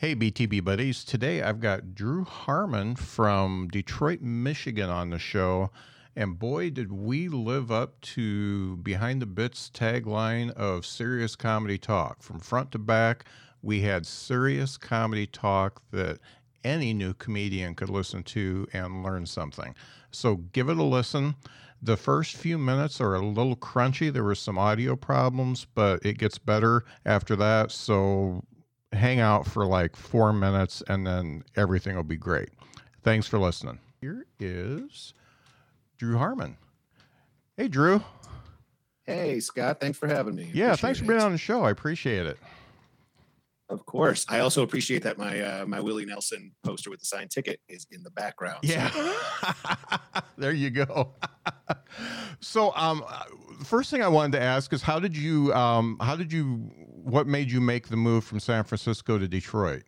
Hey, BTB buddies. Today I've got Drew Harmon from Detroit, Michigan on the show. And boy, did we live up to Behind the Bits tagline of serious comedy talk. From front to back, we had serious comedy talk that any new comedian could listen to and learn something. So give it a listen. The first few minutes are a little crunchy. There were some audio problems, but it gets better after that. So hang out for like four minutes and then everything will be great. Thanks for listening. Here is Drew Harmon. Hey, Drew. Hey, Scott. Thanks for having me. Yeah, Appreciate thanks for it. being on the show. I appreciate it. Of course. I also appreciate that my uh, my Willie Nelson poster with the signed ticket is in the background. Yeah. there you go. so, um, uh, first thing I wanted to ask is how did you, um, how did you, what made you make the move from San Francisco to Detroit?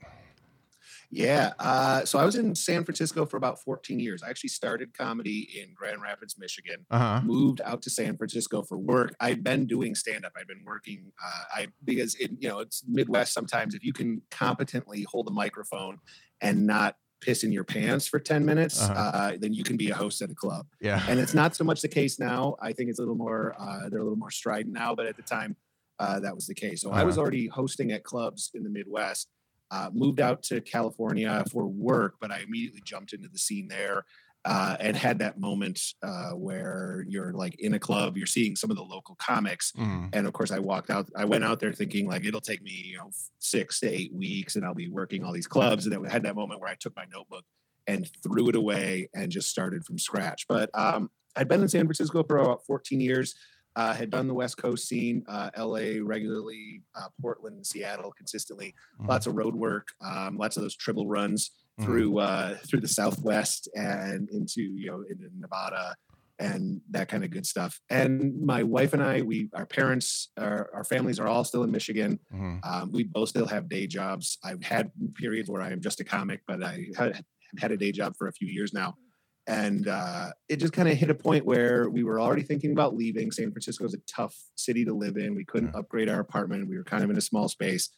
Yeah. Uh, so I was in San Francisco for about 14 years. I actually started comedy in Grand Rapids, Michigan. Uh huh. Moved out to San Francisco for work. I'd been doing stand up. I'd been working. Uh, I because it, you know it's Midwest. Sometimes if you can competently hold a microphone and not piss in your pants for 10 minutes, Uh-huh. uh, then you can be a host at a club. Yeah. and it's not so much the case now. I think it's a little more uh, they're a little more strident now, but at the time uh, that was the case. So I was Uh-huh. already hosting at clubs in the Midwest. Uh, moved out to California for work, but I immediately jumped into the scene there uh, and had that moment uh, where you're like in a club, you're seeing some of the local comics, Mm. and of course I walked out. I went out there thinking like it'll take me you know six to eight weeks, and I'll be working all these clubs. And then I had that moment where I took my notebook and threw it away and just started from scratch. But um, I'd been in San Francisco for about 14 years. Uh, had done the West Coast scene, uh, LA regularly, uh, Portland, Seattle consistently. Mhm. Lots of road work, um, lots of those triple runs Mhm. through uh, through the Southwest and into you know into Nevada and that kind of good stuff. And my wife and I, we our parents, our, our families are all still in Michigan. Mhm. Um, we both still have day jobs. I've had periods where I am just a comic, but I had, had a day job for a few years now. And uh, it just kind of hit a point where we were already thinking about leaving. San Francisco is a tough city to live in. We couldn't upgrade our apartment. We were kind of in a small space.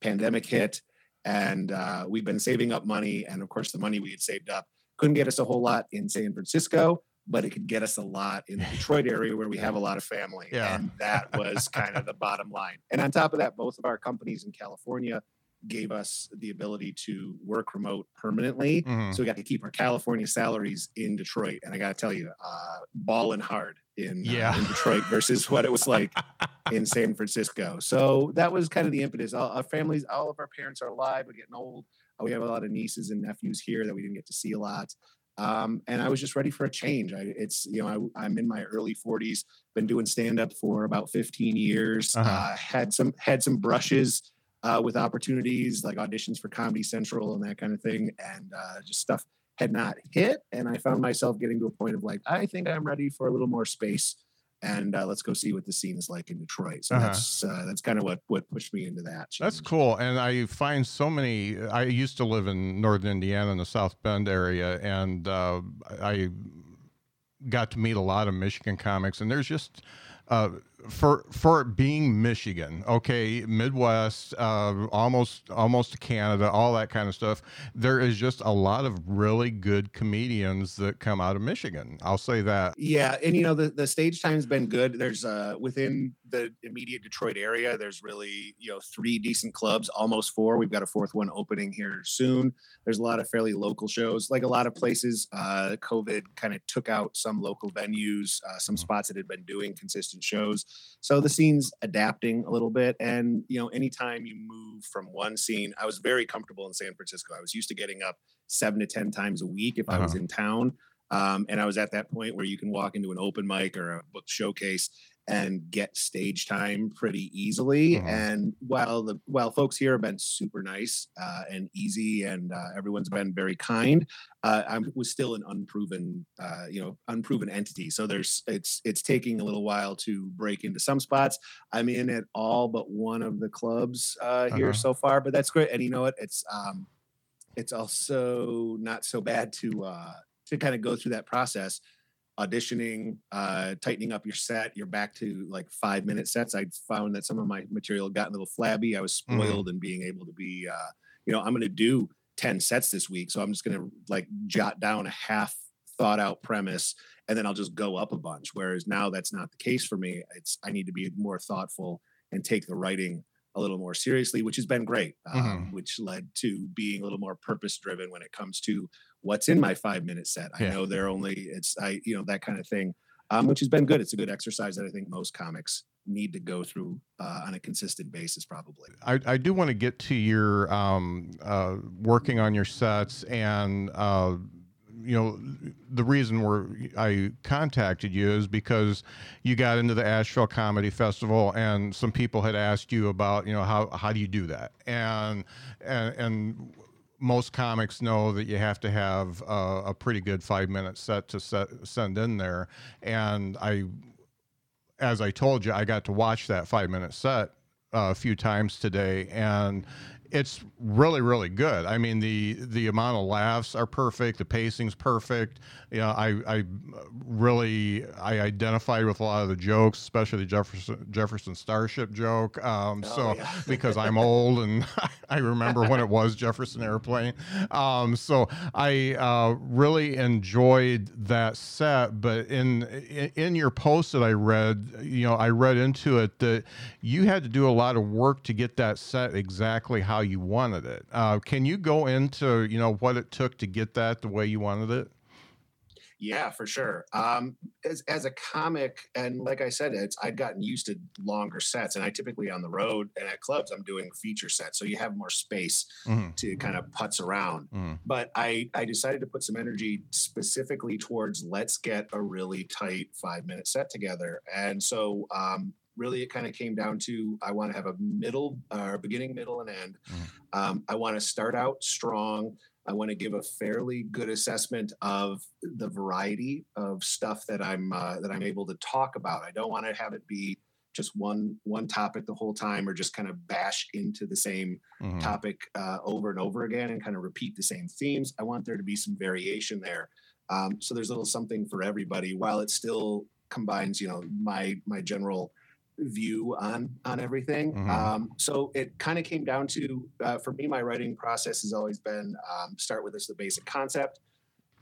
Pandemic hit, and uh, we've been saving up money. And of course, the money we had saved up couldn't get us a whole lot in San Francisco, but it could get us a lot in the Detroit area where we have a lot of family. Yeah. And that was kind of the bottom line. And on top of that, both of our companies in California gave us the ability to work remote permanently. Mhm. So we got to keep our California salaries in Detroit. And I got to tell you, uh, balling hard in, uh, in Detroit versus what it was like in San Francisco. So that was kind of the impetus. All our families, all of our parents are alive. We're getting old. Uh, We have a lot of nieces and nephews here that we didn't get to see a lot. Um, and I was just ready for a change. I, it's you know I, I'm in my early 40s, been doing stand up for about 15 years. Uh-huh. Uh, had some had some brushes uh, with opportunities like auditions for Comedy Central and that kind of thing, and uh, just stuff had not hit. And I found myself getting to a point of like, I think I'm ready for a little more space, and uh, let's go see what the scene is like in Detroit. So Uh-huh. that's uh, that's kind of what what pushed me into that. That's cool. And I find so many. I used to live in northern Indiana in the South Bend area, and uh, I got to meet a lot of Michigan comics. And there's just uh, for for it being Michigan, okay, Midwest, uh, almost almost to Canada, all that kind of stuff. There is just a lot of really good comedians that come out of Michigan. I'll say that. Yeah, and you know the the stage time's been good. There's uh within the immediate Detroit area, there's really you know three decent clubs, almost four. We've got a fourth one opening here soon. There's a lot of fairly local shows, like a lot of places. Uh, COVID kind of took out some local venues, uh, some Mhm. spots that had been doing consistent shows. So the scene's adapting a little bit, and you know, anytime you move from one scene, I was very comfortable in San Francisco. I was used to getting up seven to ten times a week if I was Uh-huh. in town. Um, and I was at that point where you can walk into an open mic or a book showcase and get stage time pretty easily. Mhm. And while the while folks here have been super nice uh, and easy, and uh, everyone's been very kind, uh, I was still an unproven, uh, you know, unproven entity. So there's it's it's taking a little while to break into some spots. I'm in at all but one of the clubs uh, here Uh-huh. so far, but that's great. And you know what? It's um, it's also not so bad to uh, to kind of go through that process auditioning uh tightening up your set you're back to like five minute sets i found that some of my material got a little flabby i was Mhm. spoiled in being able to be uh you know i'm going to do 10 sets this week so i'm just going to like jot down a half thought out premise and then i'll just go up a bunch whereas now that's not the case for me it's i need to be more thoughtful and take the writing a little more seriously which has been great um, Mhm. which led to being a little more purpose driven when it comes to what's in my five minute set. I Yeah. know they're only it's I you know that kind of thing, um, which has been good. It's a good exercise that I think most comics need to go through uh, on a consistent basis, probably. I, I do want to get to your um, uh, working on your sets and uh, you know the reason where I contacted you is because you got into the Asheville Comedy Festival and some people had asked you about you know how how do you do that and and, and most comics know that you have to have a, a pretty good five minute set to set, send in there. And I as I told you, I got to watch that five minute set uh, a few times today, and it's really, really good. I mean, the the amount of laughs are perfect, the pacing's perfect. You know, I I really I identified with a lot of the jokes, especially the Jefferson Jefferson Starship joke. Um, Oh, so yeah. because I'm old and I remember when it was Jefferson Airplane. Um, so I uh, really enjoyed that set. But in, in in your post that I read, you know, I read into it that you had to do a lot of work to get that set exactly how you wanted it. Uh, can you go into you know what it took to get that the way you wanted it? Yeah, for sure. Um, as as a comic, and like I said, it's I'd gotten used to longer sets, and I typically on the road and at clubs, I'm doing feature sets, so you have more space Mhm, to kind of putz around. mhm, But I I decided to put some energy specifically towards let's get a really tight five minute set together, and so um, really it kind of came down to I want to have a middle, uh, beginning, middle, and end. Mhm. Um, I want to start out strong. I want to give a fairly good assessment of the variety of stuff that I'm uh, that I'm able to talk about. I don't want to have it be just one one topic the whole time or just kind of bash into the same mhm. topic uh, over and over again and kind of repeat the same themes. I want there to be some variation there. Um, so there's a little something for everybody while it still combines, you know, my my general view on on everything. Mhm. Um, so it kind of came down to uh, for me, my writing process has always been um, start with this the basic concept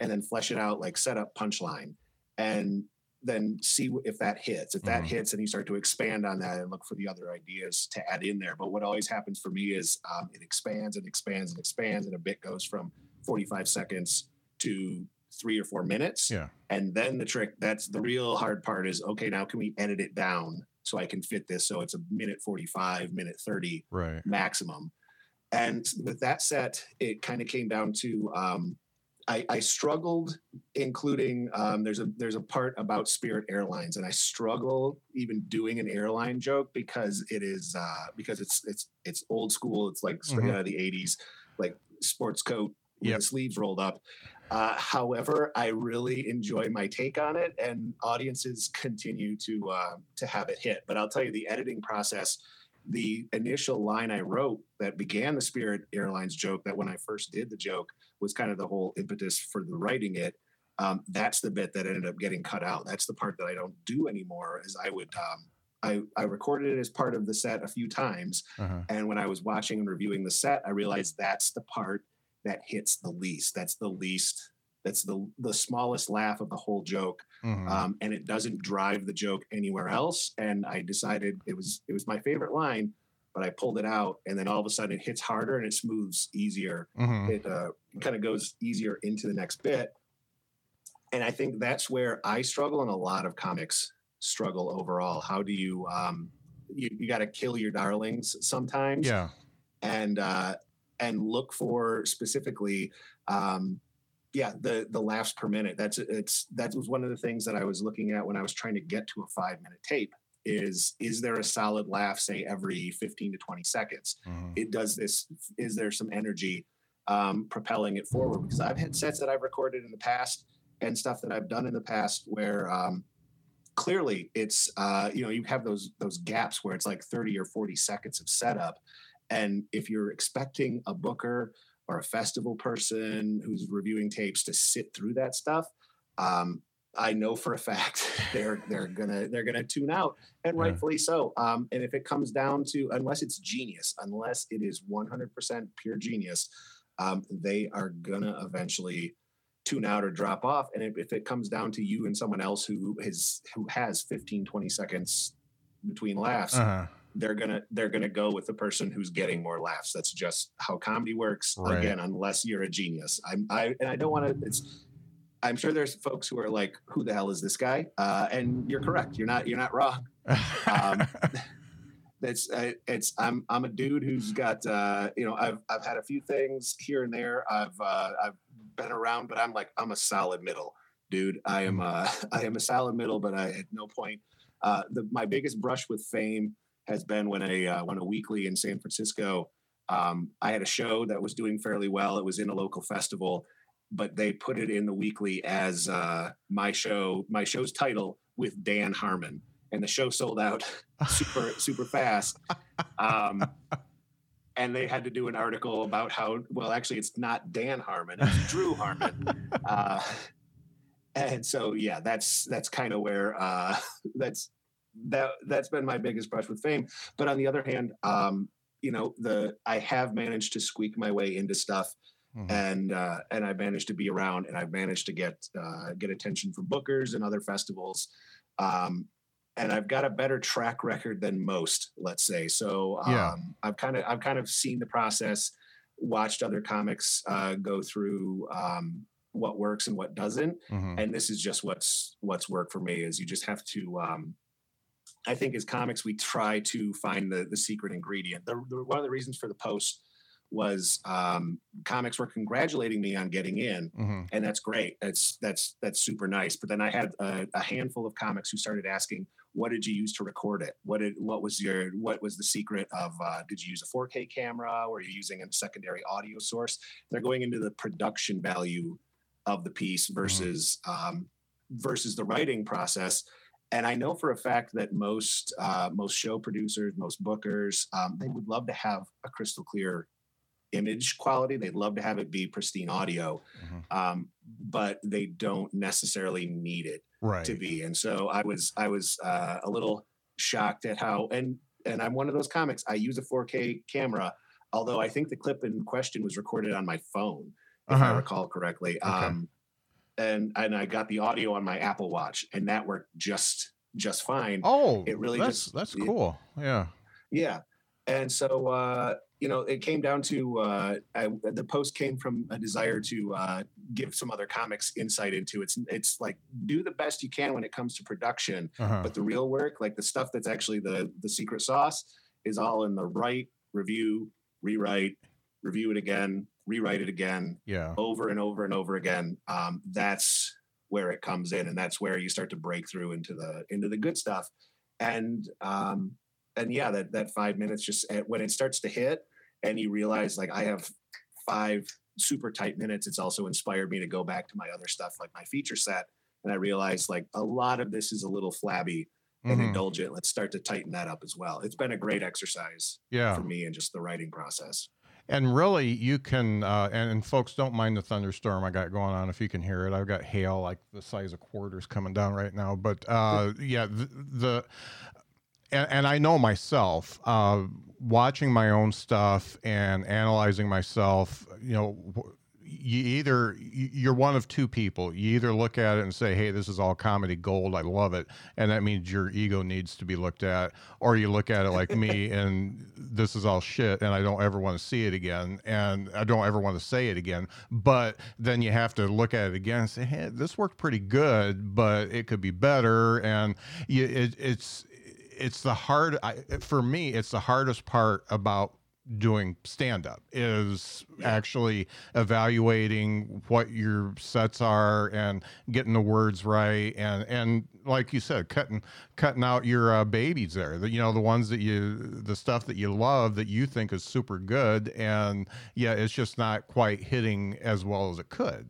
and then flesh it out like setup punchline and then see if that hits. If that Mhm. hits, and you start to expand on that and look for the other ideas to add in there. But what always happens for me is um, it expands and expands and expands, and a bit goes from 45 seconds to three or four minutes. Yeah. And then the trick, that's the real hard part is okay, now can we edit it down so I can fit this so it's a minute 45, minute 30 Right. maximum. And with that set, it kind of came down to um, I, I struggled including um, there's a there's a part about Spirit Airlines, and I struggle even doing an airline joke because it is uh, because it's it's it's old school. It's like straight Mhm. out of the '80s, like sports coat with Yep. the sleeves rolled up. Uh, however, I really enjoy my take on it, and audiences continue to uh, to have it hit. But I'll tell you, the editing process, the initial line I wrote that began the Spirit Airlines joke, that when I first did the joke was kind of the whole impetus for the writing it. Um, that's the bit that ended up getting cut out. That's the part that I don't do anymore. Is I would um, I I recorded it as part of the set a few times, Uh-huh. and when I was watching and reviewing the set, I realized that's the part that hits the least. That's the least that's the the smallest laugh of the whole joke, Mhm. um, and it doesn't drive the joke anywhere else. And I decided it was it was my favorite line, but I pulled it out, and then all of a sudden it hits harder and it smooths easier. Mhm. It uh, kind of goes easier into the next bit, and I think that's where I struggle, and a lot of comics struggle overall. How do you um, you, you got to kill your darlings sometimes? yeah. and uh, and look for specifically um, yeah the the laughs per minute. That's it's that was one of the things that i was looking at when i was trying to get to a five minute tape is is there a solid laugh say every 15 to 20 seconds? Mhm. it does this is there some energy um, propelling it forward? Because i've had sets that i've recorded in the past and stuff that i've done in the past where um, clearly it's uh, you know you have those those gaps where it's like 30 or 40 seconds of setup and if you're expecting a booker or a festival person who's reviewing tapes to sit through that stuff um, I know for a fact they're they're gonna they're gonna tune out, and Yeah. rightfully so. Um, and if it comes down to unless it's genius, unless it is 100% pure genius, um, they are gonna eventually tune out or drop off. And if, if it comes down to you and someone else who has who has 15 20 seconds between laughs, Uh-huh. They're gonna they're gonna go with the person who's getting more laughs. That's just how comedy works. Right. Again, unless you're a genius. I'm I and I don't want to. It's I'm sure there's folks who are like, "Who the hell is this guy?" Uh, and you're correct. You're not. You're not wrong. Um, It's it's I'm I'm a dude who's got uh, you know I've I've had a few things here and there. I've uh, I've been around, but I'm like I'm a solid middle dude. I am uh, I am a solid middle, but I at no point. Uh, the, my biggest brush with fame has been when a uh, when a weekly in San Francisco. Um, I had a show that was doing fairly well. It was in a local festival, but they put it in the weekly as uh, my show. My show's title with Dan Harmon, and the show sold out super super fast. Um, and they had to do an article about how well actually it's not Dan Harmon, it's Drew Harmon. Uh, and so yeah, that's that's kind of where uh, that's that that's been my biggest brush with fame. But on the other hand, um, you know, the I have managed to squeak my way into stuff Mhm. and uh, and I've managed to be around, and I've managed to get uh, get attention from bookers and other festivals, um, and I've got a better track record than most, let's say. So um, Yeah. I've kind of I've kind of seen the process, watched other comics uh, go through um, what works and what doesn't, Mhm. and this is just what's what's worked for me. Is you just have to. Um, I think as comics, we try to find the the secret ingredient. The, the, one of the reasons for the post was um, comics were congratulating me on getting in, Mhm. and that's great. That's that's that's super nice. But then I had a, a handful of comics who started asking, "What did you use to record it? What did what was your what was the secret of? Uh, did you use a 4K camera? Were you using a secondary audio source?" They're going into the production value of the piece versus um, versus the writing process. And I know for a fact that most uh, most show producers, most bookers, um, they would love to have a crystal clear image quality. They'd love to have it be pristine audio, Mhm. um, but they don't necessarily need it Right. to be. And so I was I was uh, a little shocked at how and and I'm one of those comics. I use a 4K camera, although I think the clip in question was recorded on my phone, if I Uh-huh. recall correctly. Um, and and I got the audio on my Apple Watch, and that worked just just fine. Oh, It really that's just- that's cool. Yeah. Yeah. And so, uh, you know, it came down to uh, I, the post came from a desire to uh, give some other comics insight into it's it's like do the best you can when it comes to production, Uh-huh. but the real work, like the stuff that's actually the the secret sauce, is all in the write, review, rewrite, review it again, rewrite it again, Yeah. over and over and over again. Um, that's where it comes in, and that's where you start to break through into the into the good stuff. And um, and yeah, that that five minutes just eh, when it starts to hit, and you realize like I have five super tight minutes. It's also inspired me to go back to my other stuff, like my feature set, and I realized like a lot of this is a little flabby and Mhm. indulgent. Let's start to tighten that up as well. It's been a great exercise Yeah. for me and just the writing process. And really, you can, uh, and, and folks don't mind the thunderstorm I got going on if you can hear it. I've got hail like the size of quarters coming down right now. But uh, yeah, the, the and, and I know myself, uh, watching my own stuff and analyzing myself, you know, you either you're one of two people. You either look at it and say, "Hey, this is all comedy gold. I love it," and that means your ego needs to be looked at, or you look at it like me and this is all shit, and I don't ever want to see it again, and I don't ever want to say it again. But then you have to look at it again and say, "Hey, this worked pretty good, but it could be better," and you, it, it's it's the hard I, for me it's the hardest part about doing stand up is actually evaluating what your sets are and getting the words right and and like you said cutting cutting out your uh, babies there the, you know the ones that you the stuff that you love that you think is super good and yeah it's just not quite hitting as well as it could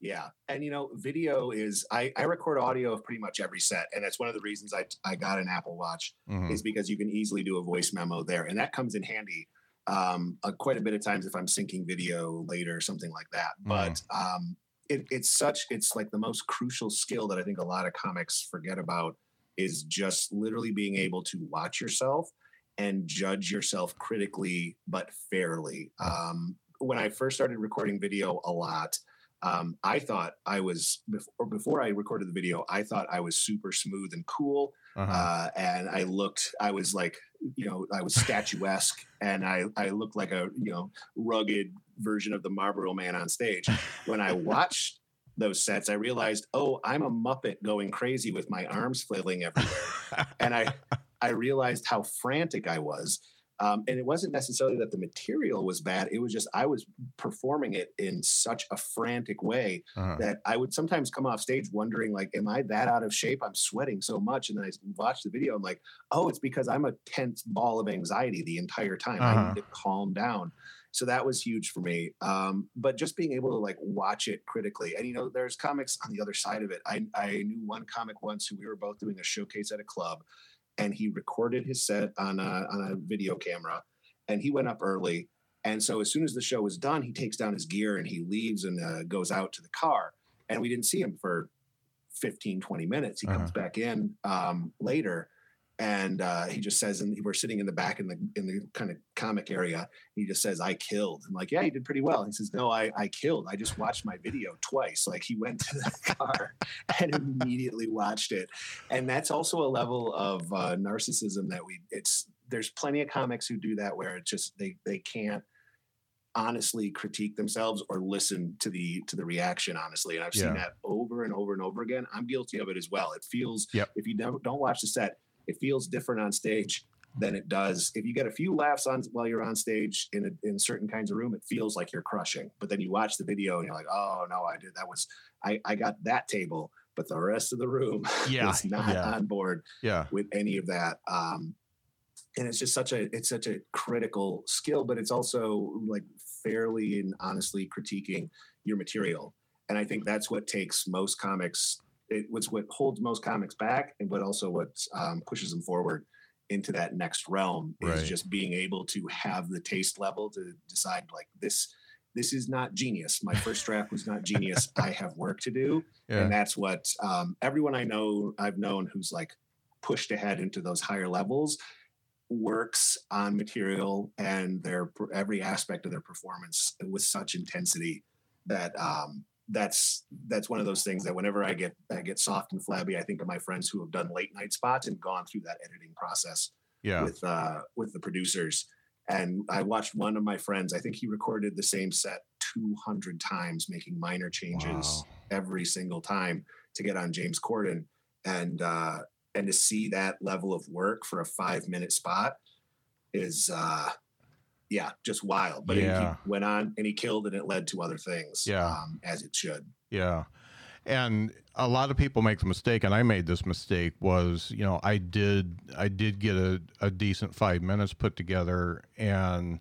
yeah. And you know, video is I, I record audio of pretty much every set. And that's one of the reasons I I got an Apple Watch mm-hmm. is because you can easily do a voice memo there. And that comes in handy um uh, quite a bit of times if I'm syncing video later or something like that. Mm-hmm. But um it, it's such it's like the most crucial skill that I think a lot of comics forget about is just literally being able to watch yourself and judge yourself critically but fairly. Um, when I first started recording video a lot, um, I thought I was before before I recorded the video. I thought I was super smooth and cool, uh-huh. uh, and I looked. I was like, you know, I was statuesque, and I I looked like a you know rugged version of the Marlboro Man on stage. When I watched those sets, I realized, oh, I'm a muppet going crazy with my arms flailing everywhere, and I I realized how frantic I was um, and it wasn't necessarily that the material was bad. It was just I was performing it in such a frantic way uh-huh. that I would sometimes come off stage wondering, like, am I that out of shape? I'm sweating so much. And then I watch the video. I'm like, oh, it's because I'm a tense ball of anxiety the entire time. Uh-huh. I need to calm down. So that was huge for me. Um, but just being able to like watch it critically, and you know, there's comics on the other side of it. I, I knew one comic once who we were both doing a showcase at a club and he recorded his set on a, on a video camera and he went up early. And so as soon as the show was done he takes down his gear and he leaves and uh, goes out to the car. And we didn't see him for 15 20 minutes. He uh-huh. comes back in um, later and uh, he just says, and we're sitting in the back in the in the kind of comic area. He just says, "I killed." I'm like, "Yeah, you did pretty well." He says, "No, I I killed. I just watched my video twice. Like he went to the car and immediately watched it, and that's also a level of uh, narcissism that we. It's there's plenty of comics who do that where it's just they they can't honestly critique themselves or listen to the to the reaction honestly and i've yeah. seen that over and over and over again i'm guilty of it as well it feels yep. if you don't, don't watch the set it feels different on stage than it does if you get a few laughs on while you're on stage in a, in certain kinds of room it feels like you're crushing but then you watch the video and you're like oh no i did that was i i got that table but the rest of the room yeah, is not yeah. on board yeah. with any of that um and it's just such a it's such a critical skill but it's also like fairly and honestly critiquing your material and i think that's what takes most comics it, what's what holds most comics back, and what also what um, pushes them forward into that next realm is right. just being able to have the taste level to decide like this this is not genius my first draft was not genius i have work to do yeah. and that's what um, everyone i know i've known who's like pushed ahead into those higher levels works on material and their every aspect of their performance with such intensity that um, that's that's one of those things that whenever I get I get soft and flabby, I think of my friends who have done late night spots and gone through that editing process yeah. with uh, with the producers. And I watched one of my friends. I think he recorded the same set 200 times, making minor changes wow. every single time to get on James Corden. And uh, and to see that level of work for a five minute spot is uh, yeah, just wild. But yeah. he went on and he killed, and it led to other things. Yeah, um, as it should. Yeah, and a lot of people make the mistake, and I made this mistake. Was you know I did I did get a, a decent five minutes put together, and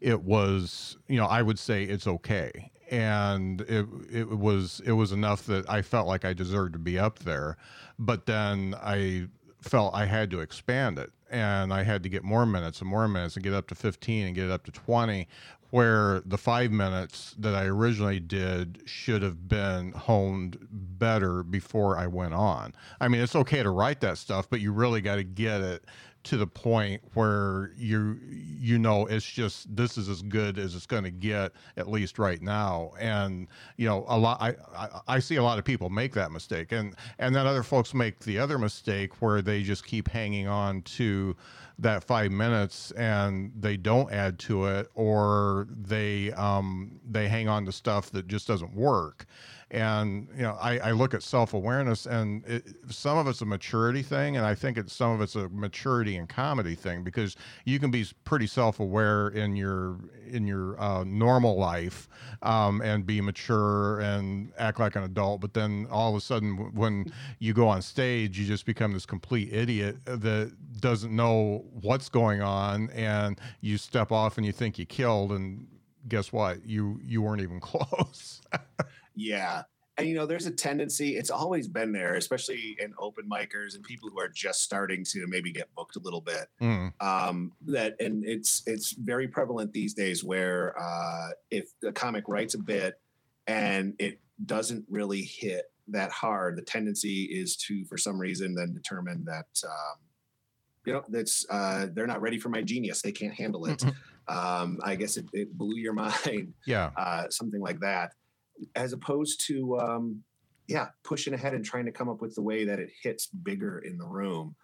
it was you know I would say it's okay, and it it was it was enough that I felt like I deserved to be up there, but then I felt I had to expand it and I had to get more minutes and more minutes and get up to 15 and get it up to 20 where the 5 minutes that I originally did should have been honed better before I went on. I mean, it's okay to write that stuff, but you really got to get it to the point where you you know it's just this is as good as it's going to get at least right now. And you know a lot I, I i see a lot of people make that mistake. And and then other folks make the other mistake where they just keep hanging on to that five minutes and they don't add to it or they um they hang on to stuff that just doesn't work and you know, I, I look at self awareness, and it, some of it's a maturity thing, and I think it's some of it's a maturity and comedy thing because you can be pretty self aware in your in your uh, normal life um, and be mature and act like an adult, but then all of a sudden when you go on stage, you just become this complete idiot that doesn't know what's going on, and you step off and you think you killed, and guess what? You you weren't even close. Yeah. And you know, there's a tendency, it's always been there, especially in open micers and people who are just starting to maybe get booked a little bit. Mm. Um, that and it's it's very prevalent these days where uh, if the comic writes a bit and it doesn't really hit that hard, the tendency is to, for some reason, then determine that um, you know that's uh, they're not ready for my genius. They can't handle it. Um, I guess it, it, blew your mind. Yeah, uh, something like that as opposed to um, yeah pushing ahead and trying to come up with the way that it hits bigger in the room.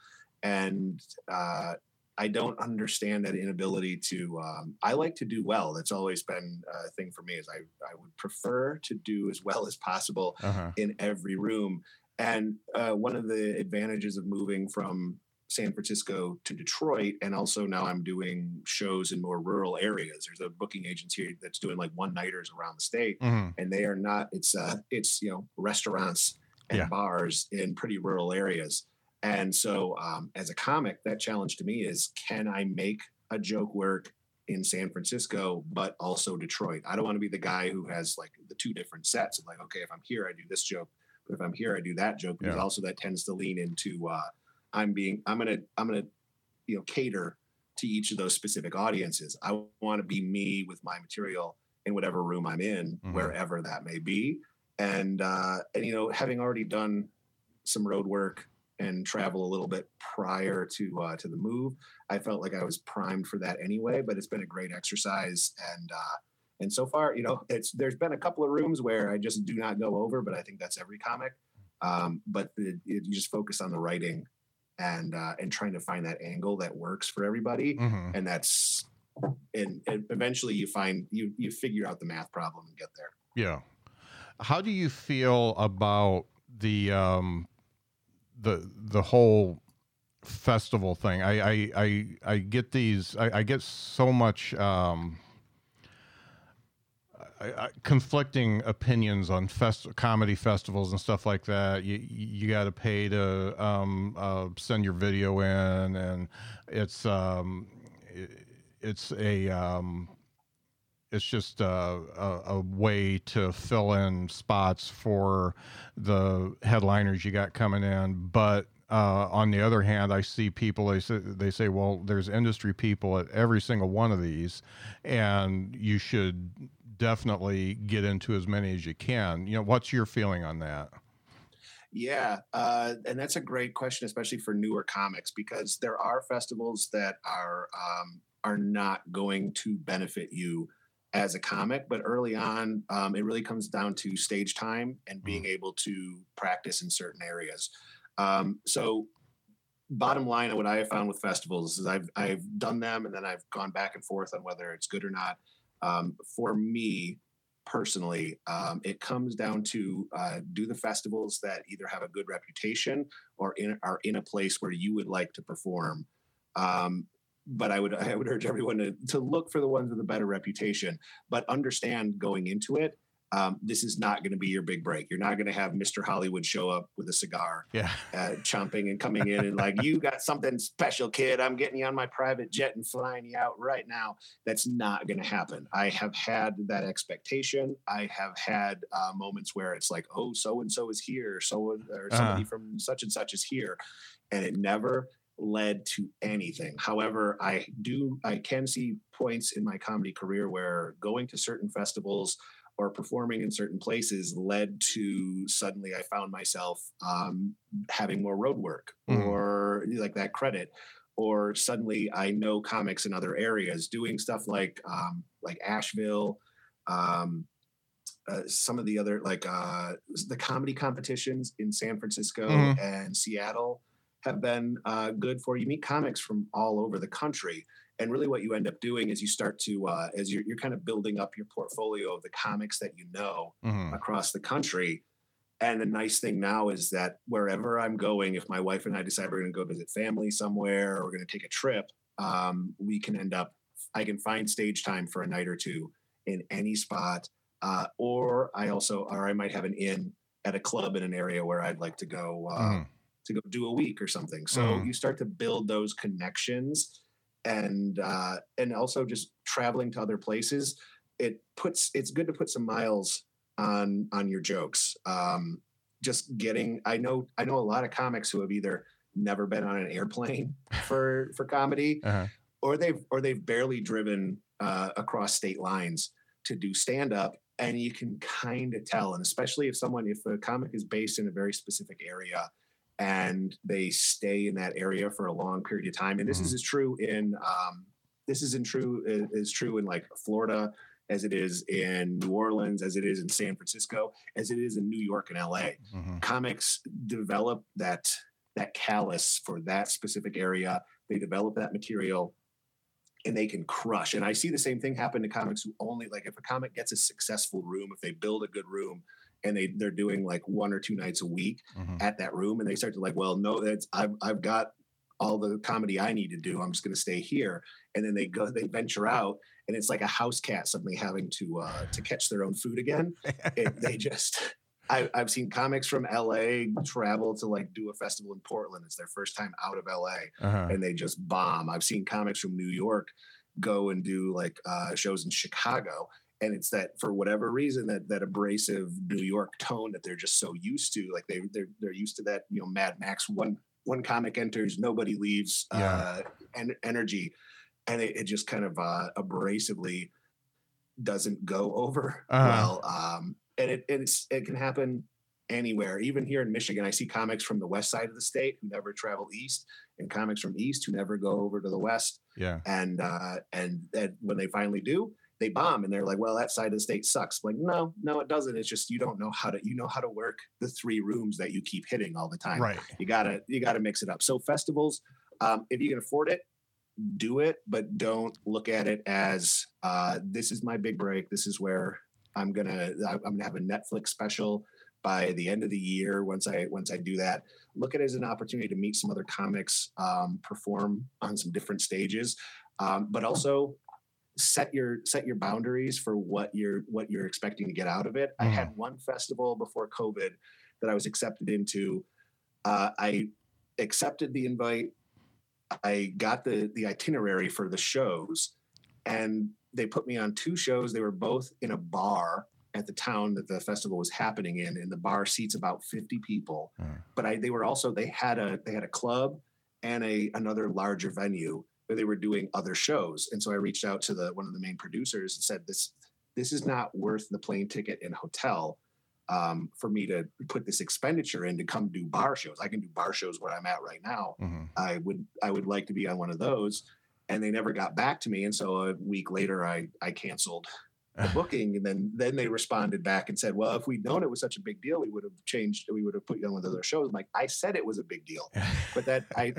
And uh, i don't understand that inability to um, i like to do well. That's always been a thing for me is i, I would prefer to do as well as possible uh-huh. in every room. And uh, one of the advantages of moving from San Francisco to Detroit, and also now I'm doing shows in more rural areas. There's a booking agency that's doing like one nighters around the state, mm-hmm. and they are not. It's uh, it's you know restaurants and yeah. bars in pretty rural areas. And so, um, as a comic, that challenge to me is: can I make a joke work in San Francisco, but also Detroit? I don't want to be the guy who has like the two different sets. Of like, okay, if I'm here, I do this joke, but if I'm here, I do that joke. Because yeah. also that tends to lean into uh, I'm being I'm gonna I'm gonna you know cater to each of those specific audiences. I want to be me with my material in whatever room I'm in, mm-hmm. wherever that may be. And uh, and you know, having already done some road work and travel a little bit prior to uh, to the move, I felt like I was primed for that anyway. But it's been a great exercise, and uh, and so far, you know, it's there's been a couple of rooms where I just do not go over, but I think that's every comic. Um, but the, it, you just focus on the writing and uh, and trying to find that angle that works for everybody mm-hmm. and that's and, and, eventually you find you you figure out the math problem and get there. Yeah. How do you feel about the um the the whole festival thing? I i i, I get these I, I get so much um Conflicting opinions on fest- comedy festivals and stuff like that. You you got to pay to um, uh, send your video in, and it's um, it, it's a um, it's just a, a, a, way to fill in spots for the headliners you got coming in. But uh, on the other hand, I see people they say they say, well, there's industry people at every single one of these, and you should definitely get into as many as you can. You know, what's your feeling on that? Yeah, uh, and that's a great question, especially for newer comics, because there are festivals that are um, are not going to benefit you as a comic. But early on, um, it really comes down to stage time and being mm. able to practice in certain areas. Um, so, bottom line, what I have found with festivals is I've I've done them, and then I've gone back and forth on whether it's good or not. Um, for me personally, um, it comes down to uh, do the festivals that either have a good reputation or in, are in a place where you would like to perform. Um, but I would I would urge everyone to, to look for the ones with a better reputation, but understand going into it um, this is not going to be your big break. You're not going to have Mr. Hollywood show up with a cigar, yeah, uh, chomping and coming in and like, you got something special, kid. I'm getting you on my private jet and flying you out right now. That's not going to happen. I have had that expectation. I have had uh, moments where it's like, oh, so and so is here, so or somebody uh from such and such is here, and it never led to anything. However, I do I can see points in my comedy career where going to certain festivals or performing in certain places led to suddenly I found myself um, having more road work mm. or like that credit or suddenly I know comics in other areas doing stuff like um, like Asheville, um, uh, some of the other like uh, the comedy competitions in San Francisco Mhm. and Seattle have been uh, good for you meet comics from all over the country. And really, what you end up doing is you start to, uh, as you're, you're kind of building up your portfolio of the comics that you know, Mhm. across the country. And the nice thing now is that wherever I'm going, if my wife and I decide we're going to go visit family somewhere or we're going to take a trip, um, we can end up, I can find stage time for a night or two in any spot. Uh, or I also, or I might have an in at a club in an area where I'd like to go uh, Mhm. to go do a week or something. So Mhm. you start to build those connections, and uh, and also just traveling to other places. It puts it's good to put some miles on on your jokes. Um, just getting, I know I know a lot of comics who have either never been on an airplane for for comedy, Uh-huh. or they've or they've barely driven uh, across state lines to do stand up and you can kind of tell and especially if someone if a comic is based in a very specific area and they stay in that area for a long period of time and this is as true in um, this isn't true is, true in like florida as it is in new orleans as it is in san francisco as it is in new york and la Mhm. comics develop that that callus for that specific area. They develop that material and they can crush and i see the same thing happen to comics who only like if a comic gets a successful room if they build a good room and they they're doing like one or two nights a week Mhm. at that room and they start to like well no that's i've, I've got all the comedy i need to do i'm just going to stay here and then they go they venture out and it's like a house cat suddenly having to uh to catch their own food again it, they just I, I've seen comics from LA travel to like do a festival in Portland. It's their first time out of LA Uh-huh. and they just bomb. I've seen comics from New York go and do like uh, shows in Chicago, and it's that for whatever reason that that abrasive New York tone that they're just so used to. Like they they're they're used to that you know Mad Max one one comic enters, nobody leaves Yeah. uh, en- energy, and it, it just kind of uh, abrasively doesn't go over Uh-huh. well. Um, and it it's it can happen anywhere. Even here in Michigan, I see comics from the west side of the state who never travel east, and comics from east who never go over to the west. Yeah. And uh, and and when they finally do, they bomb, and they're like, "Well, that side of the state sucks." Like, no, no, it doesn't. It's just you don't know how to you know how to work the three rooms that you keep hitting all the time. Right. You gotta you gotta mix it up. So festivals, um, if you can afford it, do it, but don't look at it as uh, this is my big break. This is where I'm gonna I'm gonna have a Netflix special by the end of the year. Once I once I do that, look at it as an opportunity to meet some other comics, um, perform on some different stages, um, but also set your set your boundaries for what you're what you're expecting to get out of it. I had one festival before COVID that I was accepted into. Uh, I accepted the invite. I got the the itinerary for the shows, and they put me on two shows. They were both in a bar at the town that the festival was happening in, and the bar seats about fifty people. Mm. But I they were also they had a they had a club and a another larger venue they were doing other shows. And so I reached out to the one of the main producers and said this this is not worth the plane ticket and hotel um, for me to put this expenditure in to come do bar shows. I can do bar shows where I'm at right now. Mhm. I would I would like to be on one of those. And they never got back to me. And so a week later I I canceled the booking. And then then they responded back and said, Well, if we'd known it was such a big deal, we would have changed, we would have put you on one of those shows. I'm like, I said it was a big deal. But that I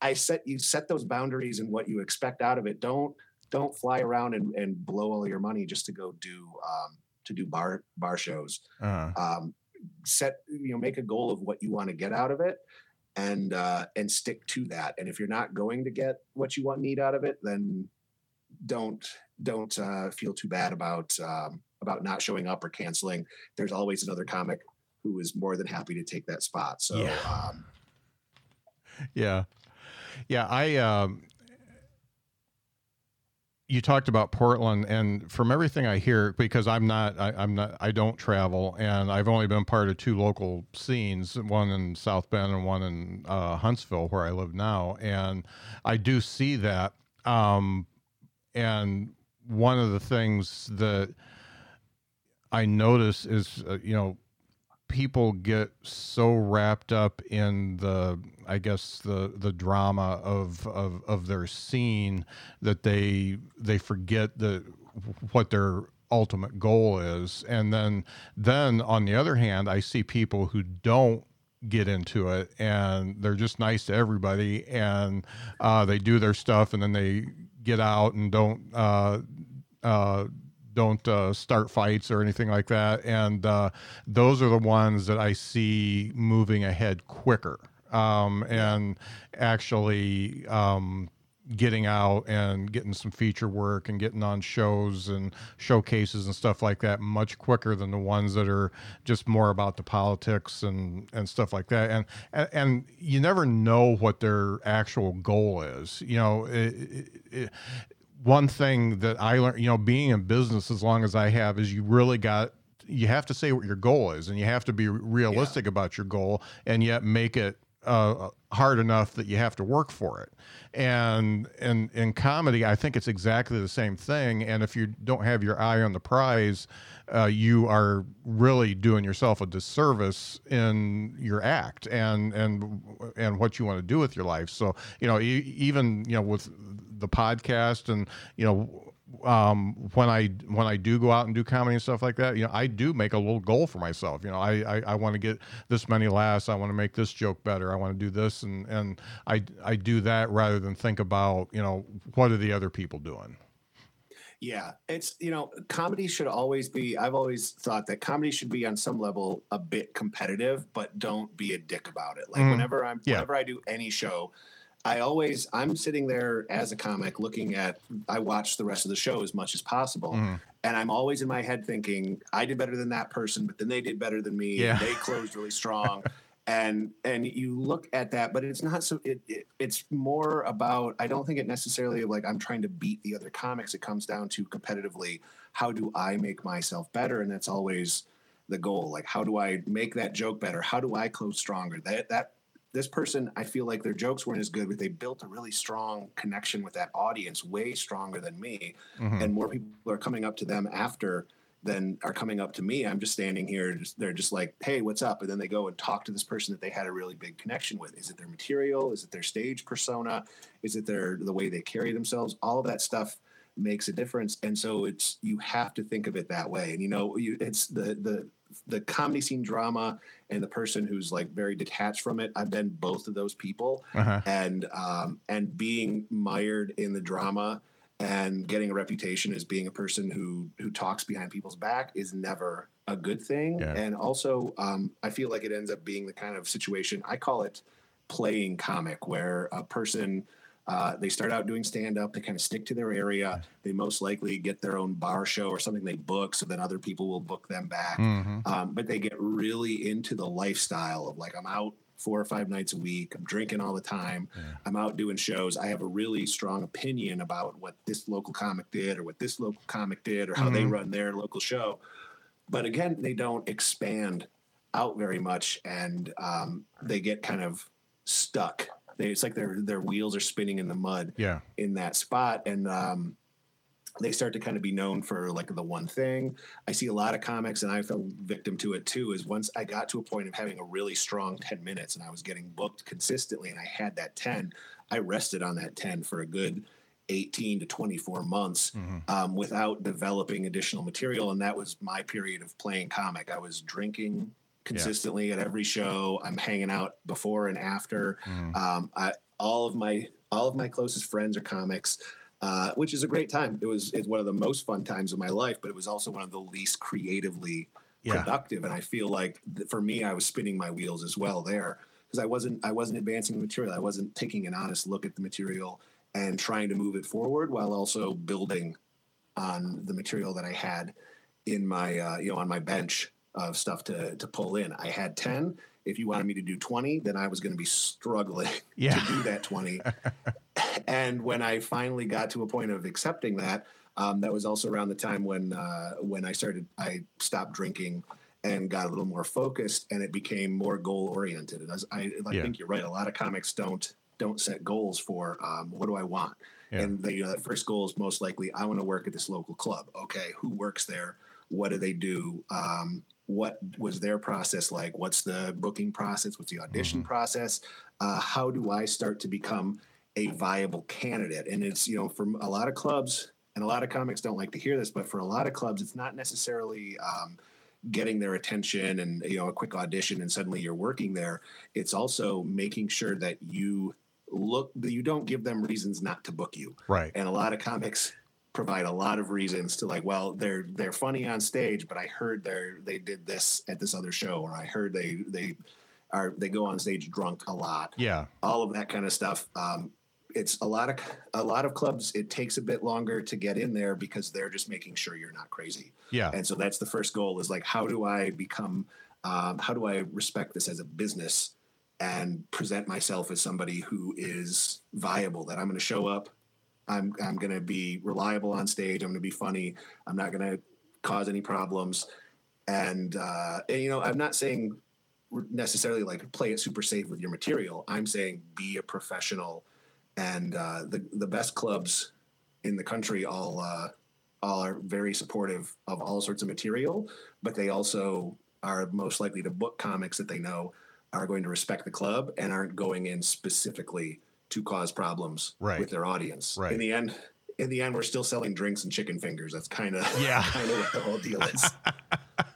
I set you set those boundaries and what you expect out of it. Don't don't fly around and, and blow all your money just to go do um, to do bar bar shows Uh-huh. um, set you know make a goal of what you want to get out of it and uh, and stick to that and if you're not going to get what you want need out of it then don't don't uh, feel too bad about um, about not showing up or canceling there's always another comic who is more than happy to take that spot so Yeah. um, Yeah. Yeah. I, um, you talked about Portland, and from everything I hear, because I'm not, I, I'm not, I don't travel, and I've only been part of two local scenes, one in South Bend and one in uh, Huntsville, where I live now, and I do see that. Um, and one of the things that I notice is, uh, you know, people get so wrapped up in the I guess the the drama of of, of their scene that they they forget the what their ultimate goal is. And then then on the other hand I see people who don't get into it and they're just nice to everybody and uh, they do their stuff and then they get out and don't uh, uh, don't uh, start fights or anything like that. And uh, those are the ones that I see moving ahead quicker. Um, and actually um, getting out and getting some feature work and getting on shows and showcases and stuff like that much quicker than the ones that are just more about the politics and and stuff like that. And and, and you never know what their actual goal is. You know it, it, one thing that I learned, you know, being in business as long as I have, is you really got you have to say what your goal is, and you have to be realistic yeah. about your goal, and yet make it uh, hard enough that you have to work for it. And in in comedy, I think it's exactly the same thing. And if you don't have your eye on the prize, uh, you are really doing yourself a disservice in your act and and and what you want to do with your life. So you know, even you know with the podcast and you know um, when I when I do go out and do comedy and stuff like that, you know, I do make a little goal for myself. You know, I I, I want to get this many laughs. I want to make this joke better. I want to do this, and and I I do that rather than think about you know what are the other people doing. Yeah, it's you know, comedy should always be. I've always thought that comedy should be on some level a bit competitive, but don't be a dick about it. Like mm. whenever I'm, yeah. whenever I do any show, I always I'm sitting there as a comic looking at I watch the rest of the show as much as possible. Mm. And I'm always in my head thinking, I did better than that person, but then they did better than me. Yeah. They closed really strong. and and you look at that, but it's not so it, it, it's more about I don't think it necessarily like I'm trying to beat the other comics. It comes down to competitively, how do I make myself better? And that's always the goal. Like how do I make that joke better? How do I close stronger? That that this person, I feel like their jokes weren't as good, but they built a really strong connection with that audience, way stronger than me. Mm-hmm. And more people are coming up to them after than are coming up to me. I'm just standing here. Just, they're just like, "Hey, what's up?" And then they go and talk to this person that they had a really big connection with. Is it their material? Is it their stage persona? Is it their the way they carry themselves? All of that stuff makes a difference. And so it's you have to think of it that way. And you know, you, it's the the the comedy scene drama and the person who's like very detached from it. I've been both of those people, uh-huh. and um, and being mired in the drama and getting a reputation as being a person who who talks behind people's back is never a good thing. Yeah. And also, um, I feel like it ends up being the kind of situation I call it playing comic, where a person uh, they start out doing stand up. They kind of stick to their area. They most likely get their own bar show or something they book, so then other people will book them back. Mm-hmm. Um, but they get really into the lifestyle of like, I'm out four or five nights a week. I'm drinking all the time. Yeah. I'm out doing shows. I have a really strong opinion about what this local comic did or what this local comic did or how mm-hmm. they run their local show. But again, they don't expand out very much and um, they get kind of stuck they, it's like their their wheels are spinning in the mud. Yeah. In that spot, and um, they start to kind of be known for like the one thing. I see a lot of comics, and I fell victim to it too. Is once I got to a point of having a really strong ten minutes, and I was getting booked consistently, and I had that ten, I rested on that ten for a good. 18 to 24 months mm-hmm. um, without developing additional material. And that was my period of playing comic. I was drinking consistently yeah. at every show. I'm hanging out before and after. Mm. Um, I, all of my all of my closest friends are comics. Uh, which is a great time. It was it's one of the most fun times of my life, but it was also one of the least creatively yeah. productive. And I feel like th- for me, I was spinning my wheels as well there because I wasn't I wasn't advancing the material. I wasn't taking an honest look at the material and trying to move it forward while also building on the material that I had in my uh, you know on my bench of stuff to to pull in. I had 10. If you wanted me to do 20, then I was going to be struggling yeah. to do that 20. and when I finally got to a point of accepting that, um, that was also around the time when uh, when I started I stopped drinking and got a little more focused and it became more goal oriented. And as I, I yeah. think you're right. A lot of comics don't don't set goals for um, what do I want. Yeah. And the uh, first goal is most likely I want to work at this local club. Okay, who works there? What do they do? Um, what was their process like? What's the booking process? What's the audition Mm-hmm. process? Uh, how do I start to become a viable candidate? And it's, you know, from a lot of clubs, and a lot of comics don't like to hear this, but for a lot of clubs, it's not necessarily um, getting their attention and, you know, a quick audition and suddenly you're working there. It's also making sure that you look, you don't give them reasons not to book you Right. and a lot of comics provide a lot of reasons to like well they're they're funny on stage but i heard they're they did this at this other show or i heard they they are they go on stage drunk a lot Yeah. all of that kind of stuff um it's a lot of a lot of clubs it takes a bit longer to get in there because they're just making sure you're not crazy Yeah. and so that's the first goal is like how do i become um, how do i respect this as a business and present myself as somebody who is viable that i'm going to show up i'm i'm going to be reliable on stage i'm going to be funny i'm not going to cause any problems. And uh and, you know i'm not saying necessarily like play it super safe with your material. I'm saying be a professional. And uh the the best clubs in the country all uh all are very supportive of all sorts of material, but they also are most likely to book comics that they know are going to respect the club and aren't going in specifically to cause problems Right. with their audience. Right. In the end, in the end, we're still selling drinks and chicken fingers. That's kind of Yeah. kind of what the whole deal is.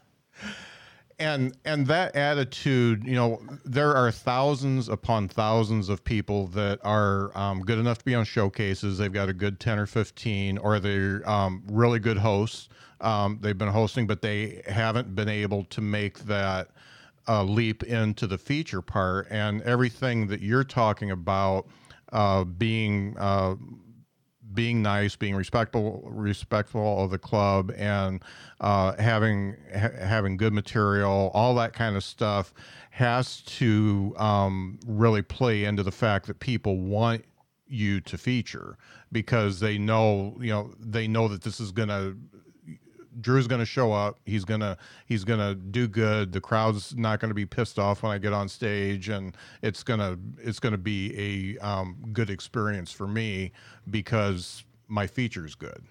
and and that attitude you know there are thousands upon thousands of people that are um, good enough to be on showcases they've got a good 10 or 15 or they're um, really good hosts um, they've been hosting but they haven't been able to make that uh, leap into the feature part and everything that you're talking about uh, being uh, being nice, being respectful, respectful of the club, and uh, having ha- having good material, all that kind of stuff has to um, really play into the fact that people want you to feature because they know you know they know that this is gonna Drew's going to show up. He's gonna he's gonna do good. The crowd's not going to be pissed off when I get on stage, and it's gonna it's gonna be a um, good experience for me because my feature's good.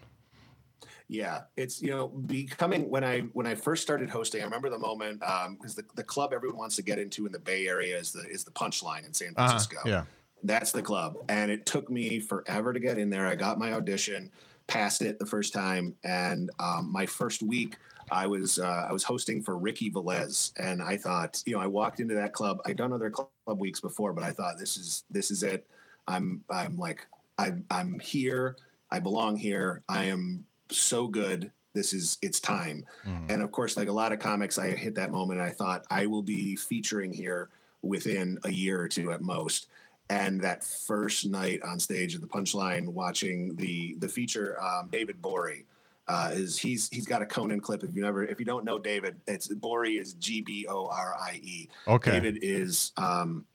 Yeah, it's you know becoming when I when I first started hosting. I remember the moment because the, the club everyone wants to get into in the Bay Area is the is the Punchline in San Uh-huh, Francisco. Yeah, That's the club. And it took me forever to get in there. I got my audition, passed it the first time, and um, my first week I was uh, I was hosting for Ricky Velez, and I thought, you know, I walked into that club. I'd done other club weeks before, but I thought this is this is it. I'm I'm like I I'm here. I belong here. I am so good. This is it's time. Mhm. And of course, like a lot of comics, I hit that moment and I thought I will be featuring here within a year or two at most. And that first night on stage at the Punchline, watching the the feature, um, David Gborie uh, is he's he's got a Conan clip. If you never if you don't know David, it's Gborie is G B O R I E. okay, David is um,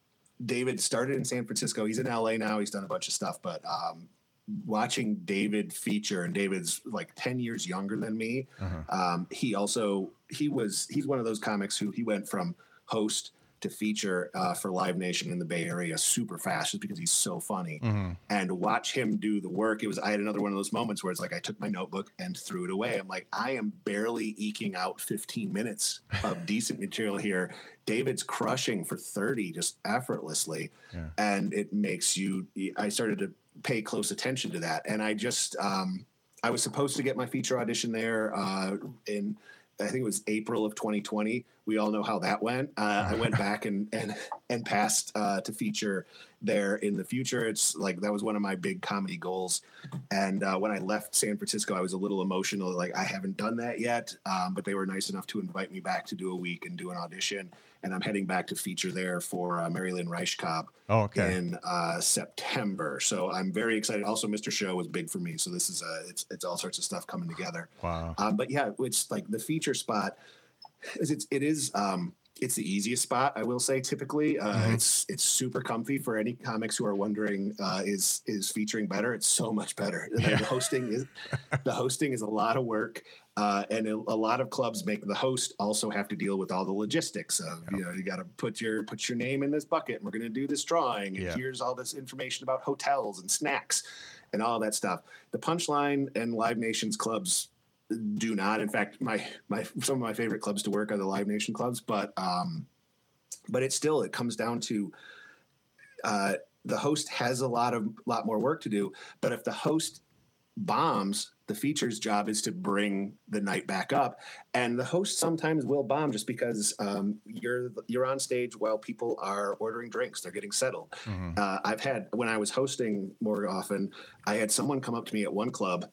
David started in San Francisco. He's in LA now. He's done a bunch of stuff, but um, watching David feature and David's like 10 years younger than me. Uh-huh. Um, he also he was he's one of those comics who he went from host to feature uh, for Live Nation in the Bay Area super fast just because he's so funny. hmm And watch him do the work, it was I had another one of those moments where it's like I took my notebook and threw it away. I'm like, I am barely eking out 15 minutes of decent material here. David's crushing for 30 just effortlessly. Yeah. And it makes you I started to pay close attention to that. And I just um I was supposed to get my feature audition there uh in I think it was April of 2020. We all know how that went. Uh, I went back and and and passed uh, to feature there in the future. It's like that was one of my big comedy goals. And uh, when I left San Francisco, I was a little emotional. Like I haven't done that yet, um, but they were nice enough to invite me back to do a week and do an audition. And I'm heading back to feature there for uh, Mary Lynn Rajskub Oh, okay. in uh, September. So I'm very excited. Also, Mr. Show was big for me. So this is uh, it's it's all sorts of stuff coming together. Wow. Um, but yeah, it's like the feature spot it's it is um it's the easiest spot I will say typically uh, Mhm. it's it's super comfy for any comics who are wondering uh, is is featuring better it's so much better Yeah. the hosting is the hosting is a lot of work uh, and a, lot of clubs make the host also have to deal with all the logistics of you know you got to put your put your name in this bucket and we're going to do this drawing and Yeah. here's all this information about hotels and snacks and all that stuff the punchline and live nations clubs do not. In fact, my my some of my favorite clubs to work are the Live Nation clubs, but um, but it still it comes down to uh, the host has a lot of lot more work to do. But if the host bombs, the features job is to bring the night back up, and the host sometimes will bomb just because um, you're you're on stage while people are ordering drinks, they're getting settled. Mm-hmm. Uh, I've had when I was hosting more often, I had someone come up to me at one club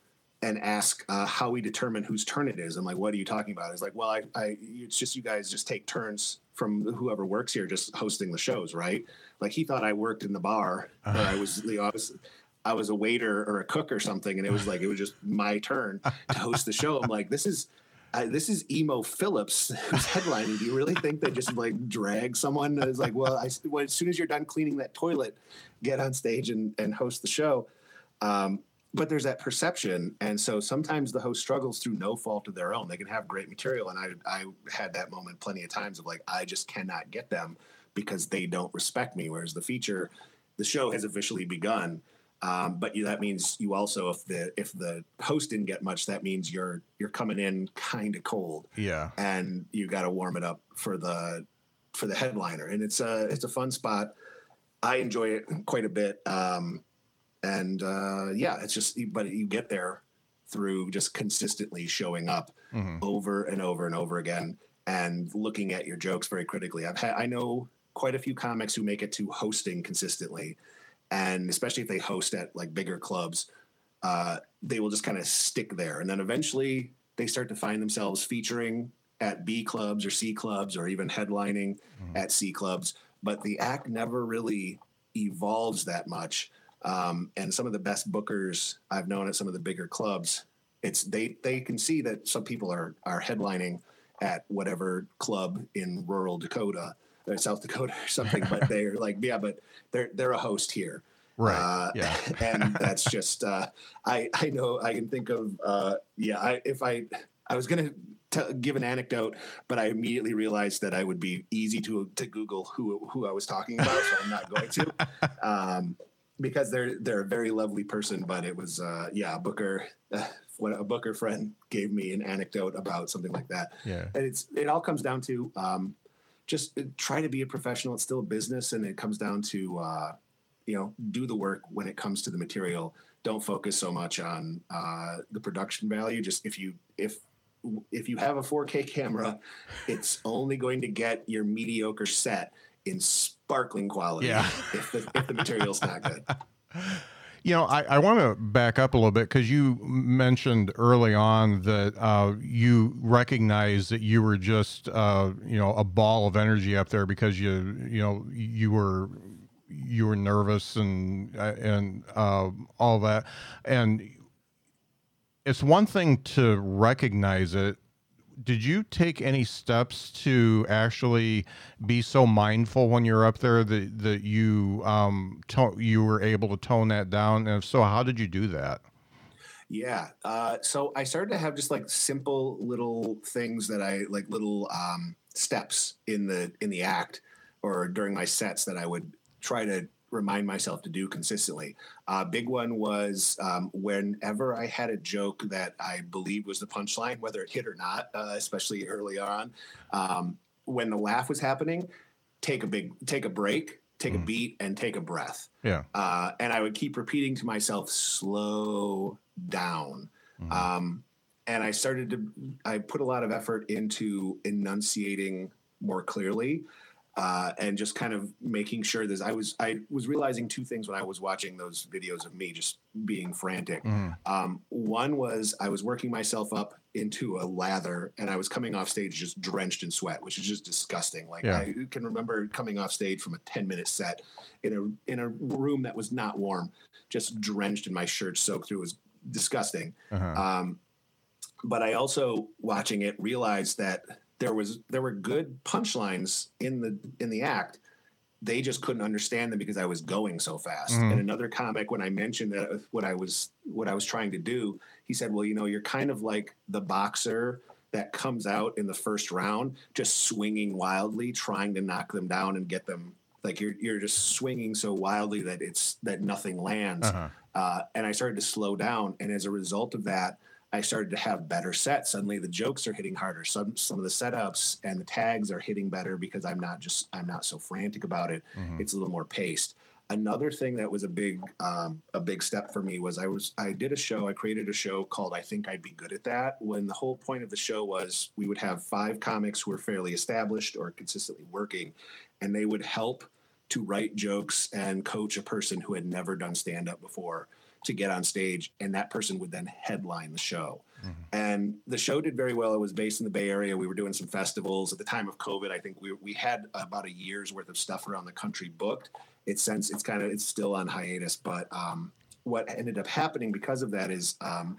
and ask uh, how we determine whose turn it is. I'm like, what are you talking about? He's like, well, I, I, it's just you guys just take turns from whoever works here, just hosting the shows, right? Like he thought I worked in the bar, I was, you know, I was, a waiter or a cook or something, and it was like it was just my turn to host the show. I'm like, this is. This is Emo Philips who's headlining. Do you really think they just like drag someone? It's like, well, I, well, as soon as you're done cleaning that toilet, get on stage and, and host the show. Um, but there's that perception and so sometimes the host struggles through no fault of their own. They can have great material and i i had that moment plenty of times of like i just cannot get them because they don't respect me whereas the feature the show has officially begun um, but you, that means you also if the if the host didn't get much that means you're you're coming in kind of cold. Yeah. And you got to warm it up for the for the headliner. And it's a it's a fun spot. I enjoy it quite a bit um, and uh, yeah, it's just but you get there through just consistently showing up mm-hmm. over and over and over again and looking at your jokes very critically. I've had I know quite a few comics who make it to hosting consistently, and especially if they host at like bigger clubs, uh, they will just kind of stick there, and then eventually they start to find themselves featuring at B clubs or C clubs or even headlining mm-hmm. at C clubs. But the act never really evolves that much um, and some of the best bookers I've known at some of the bigger clubs, it's they they can see that some people are are headlining at whatever club in rural Dakota or South Dakota or something, but they're like, yeah, but they're they're a host here. Right. Uh, yeah. and that's just uh, I I know I can think of uh, yeah I if I I was gonna t- give an anecdote, but I immediately realized that I would be easy to to Google who who I was talking about, so I'm not going to. Um, because they're they're a very lovely person. But it was uh, yeah, Booker. Uh, when a Booker friend gave me an anecdote about something like that. Yeah, and it's it all comes down to um, just uh, try to be a professional. It's still a business, and it comes down to uh, you know do the work when it comes to the material. Don't focus so much on uh, the production value. Just if you if if you have a 4K camera, it's only going to get your mediocre set in sparkling quality yeah. if, the, if the material's not good. You know, I, I want to back up a little bit because you mentioned early on that uh, you recognized that you were just, uh, you know, a ball of energy up there because you, you know, you were you were nervous and uh, and uh, all that, and it's one thing to recognize it did you take any steps to actually be so mindful when you're up there that that you um to- you were able to tone that down? And if so how did you do that? Yeah uh, so i started to have just like simple little things that i like little um, steps in the in the act or during my sets that i would try to remind myself to do consistently. Uh, big one was um, whenever I had a joke that I believed was the punchline, whether it hit or not, uh, especially early on, um, when the laugh was happening, take a big, take a break, take mm. a beat, and take a breath. Yeah. Uh, and I would keep repeating to myself, slow down. Mm. Um, and I started to, I put a lot of effort into enunciating more clearly uh, and just kind of making sure that I was I was realizing two things when I was watching those videos of me just being frantic. Mm. Um, one was I was working myself up into a lather, and I was coming off stage just drenched in sweat, which is just disgusting. Like yeah. I can remember coming off stage from a ten minute set in a in a room that was not warm, just drenched in my shirt, soaked through. It was disgusting. Uh-huh. Um, but I also watching it realized that there was there were good punchlines in the in the act they just couldn't understand them because I was going so fast. Mm-hmm. And another comic, when I mentioned that what I was what I was trying to do, he said, "Well, you know, you're kind of like the boxer that comes out in the first round, just swinging wildly, trying to knock them down and get them. Like you're you're just swinging so wildly that it's that nothing lands." Uh-huh. Uh, and I started to slow down, and as a result of that, I started to have better sets. Suddenly the jokes are hitting harder. Some some of the setups and the tags are hitting better because I'm not just I'm not so frantic about it. Mm-hmm. It's a little more paced. Another thing that was a big um, a big step for me was I was I did a show. I created a show called I Think I'd Be Good at That. When the whole point of the show was we would have five comics who were fairly established or consistently working, and they would help to write jokes and coach a person who had never done stand up before to get on stage, and that person would then headline the show. Mm-hmm. And the show did very well. It was based in the Bay Area. We were doing some festivals at the time of COVID. I think we we had about a year's worth of stuff around the country booked. It's since it's kind of it's still on hiatus, but um, what ended up happening because of that is um,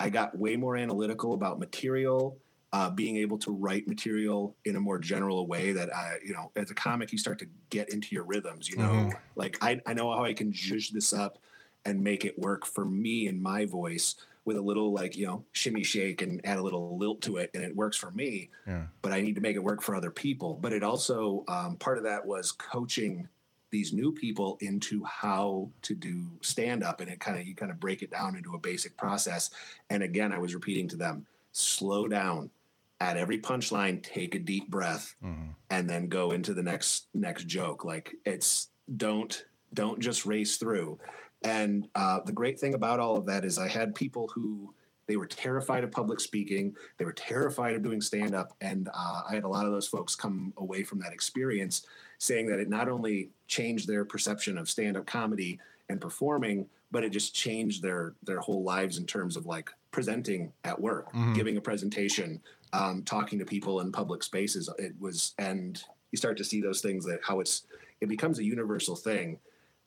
I got way more analytical about material. Uh, being able to write material in a more general way that I, you know, as a comic, you start to get into your rhythms. You know, mm-hmm. like I, I know how I can zhuzh this up and make it work for me and my voice with a little like you know shimmy shake and add a little lilt to it and it works for me yeah. but i need to make it work for other people. But it also um, part of that was coaching these new people into how to do stand up and it kind of you kind of break it down into a basic process. And again i was repeating to them slow down. At every punchline take a deep breath mm-hmm. and then go into the next next joke. Like it's don't don't just race through and uh, the great thing about all of that is I had people who they were terrified of public speaking, they were terrified of doing stand up, and uh, I had a lot of those folks come away from that experience saying that it not only changed their perception of stand up comedy and performing, but it just changed their their whole lives in terms of like presenting at work, mm-hmm. giving a presentation, um, talking to people in public spaces. It was, and you start to see those things that how it's it becomes a universal thing.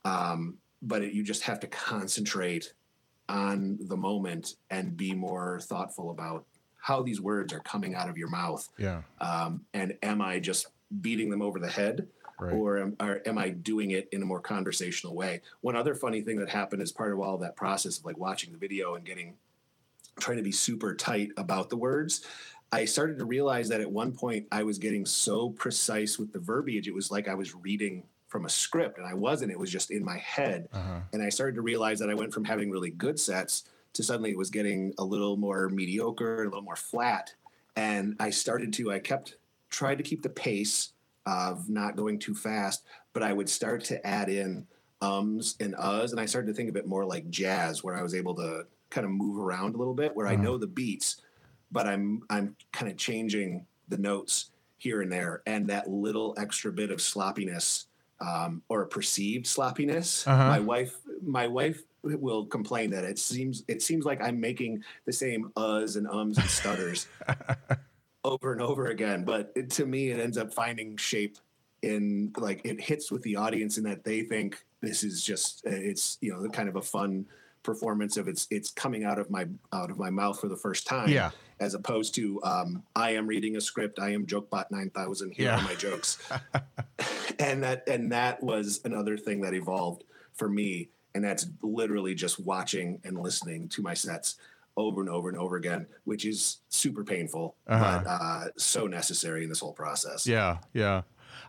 Um, but it, you just have to concentrate on the moment and be more thoughtful about how these words are coming out of your mouth. Yeah. Um, and am I just beating them over the head? Right. Or, am, or am I doing it in a more conversational way? One other funny thing that happened as part of all that process of like watching the video and getting trying to be super tight about the words, I started to realize that at one point I was getting so precise with the verbiage, it was like I was reading from a script and I wasn't. It was just in my head. Uh-huh. And I started to realize that I went from having really good sets to suddenly it was getting a little more mediocre, a little more flat. And I started to, I kept, tried to keep the pace of not going too fast, but I would start to add in ums and uhs. And I started to think of it more like jazz, where I was able to kind of move around a little bit, where uh-huh. I know the beats, but I'm, I'm kind of changing the notes here and there. And that little extra bit of sloppiness um, or a perceived sloppiness. Uh-huh. My wife, my wife will complain that it seems it seems like I'm making the same uhs and ums and stutters over and over again. But it, to me, it ends up finding shape in like it hits with the audience in that they think this is just it's you know kind of a fun performance of it's it's coming out of my out of my mouth for the first time. Yeah. As opposed to um, I am reading a script. I am JokeBot nine thousand. Here yeah. are my jokes. and that and that was another thing that evolved for me. And that's literally just watching and listening to my sets over and over and over again, which is super painful, uh-huh. but uh, so necessary in this whole process. Yeah, yeah.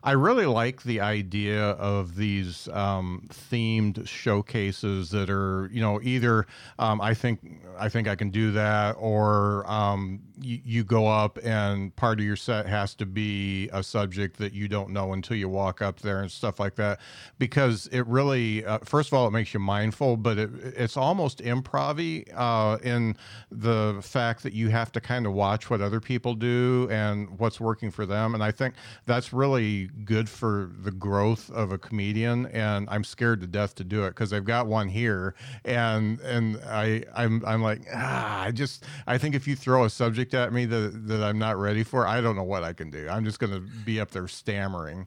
I really like the idea of these um, themed showcases that are, you know, either um, I think I think I can do that, or um, you, go up and part of your set has to be a subject that you don't know until you walk up there and stuff like that, because it really, uh, first of all, it makes you mindful, but it, it's almost improv uh, in the fact that you have to kind of watch what other people do and what's working for them, and I think that's really good for the growth of a comedian and I'm scared to death to do it because I've got one here and and I I'm I'm like ah I just I think if you throw a subject at me that that I'm not ready for I don't know what I can do I'm just going to be up there stammering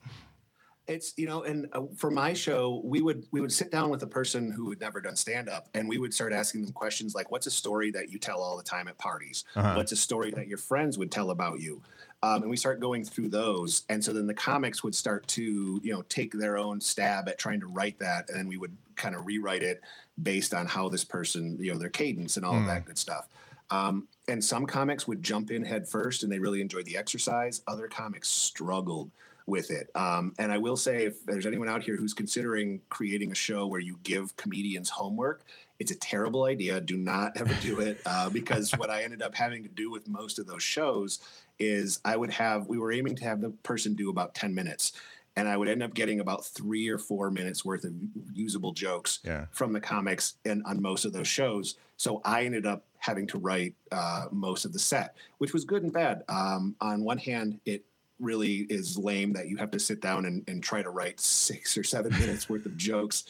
it's you know and uh, for my show we would we would sit down with a person who had never done stand up and we would start asking them questions like what's a story that you tell all the time at parties uh-huh. what's a story that your friends would tell about you um, and we start going through those and so then the comics would start to you know take their own stab at trying to write that and then we would kind of rewrite it based on how this person you know their cadence and all mm. of that hmm. good stuff um, and some comics would jump in head first and they really enjoyed the exercise other comics struggled with it. Um, and I will say, if there's anyone out here who's considering creating a show where you give comedians homework, it's a terrible idea. Do not ever do it uh, because what I ended up having to do with most of those shows is I would have, we were aiming to have the person do about 10 minutes. And I would end up getting about three or four minutes worth of usable jokes Yeah. from the comics and on most of those shows. So I ended up having to write uh, most of the set, which was good and bad. Um, on one hand, it really is lame that you have to sit down and, and try to write six or seven minutes worth of jokes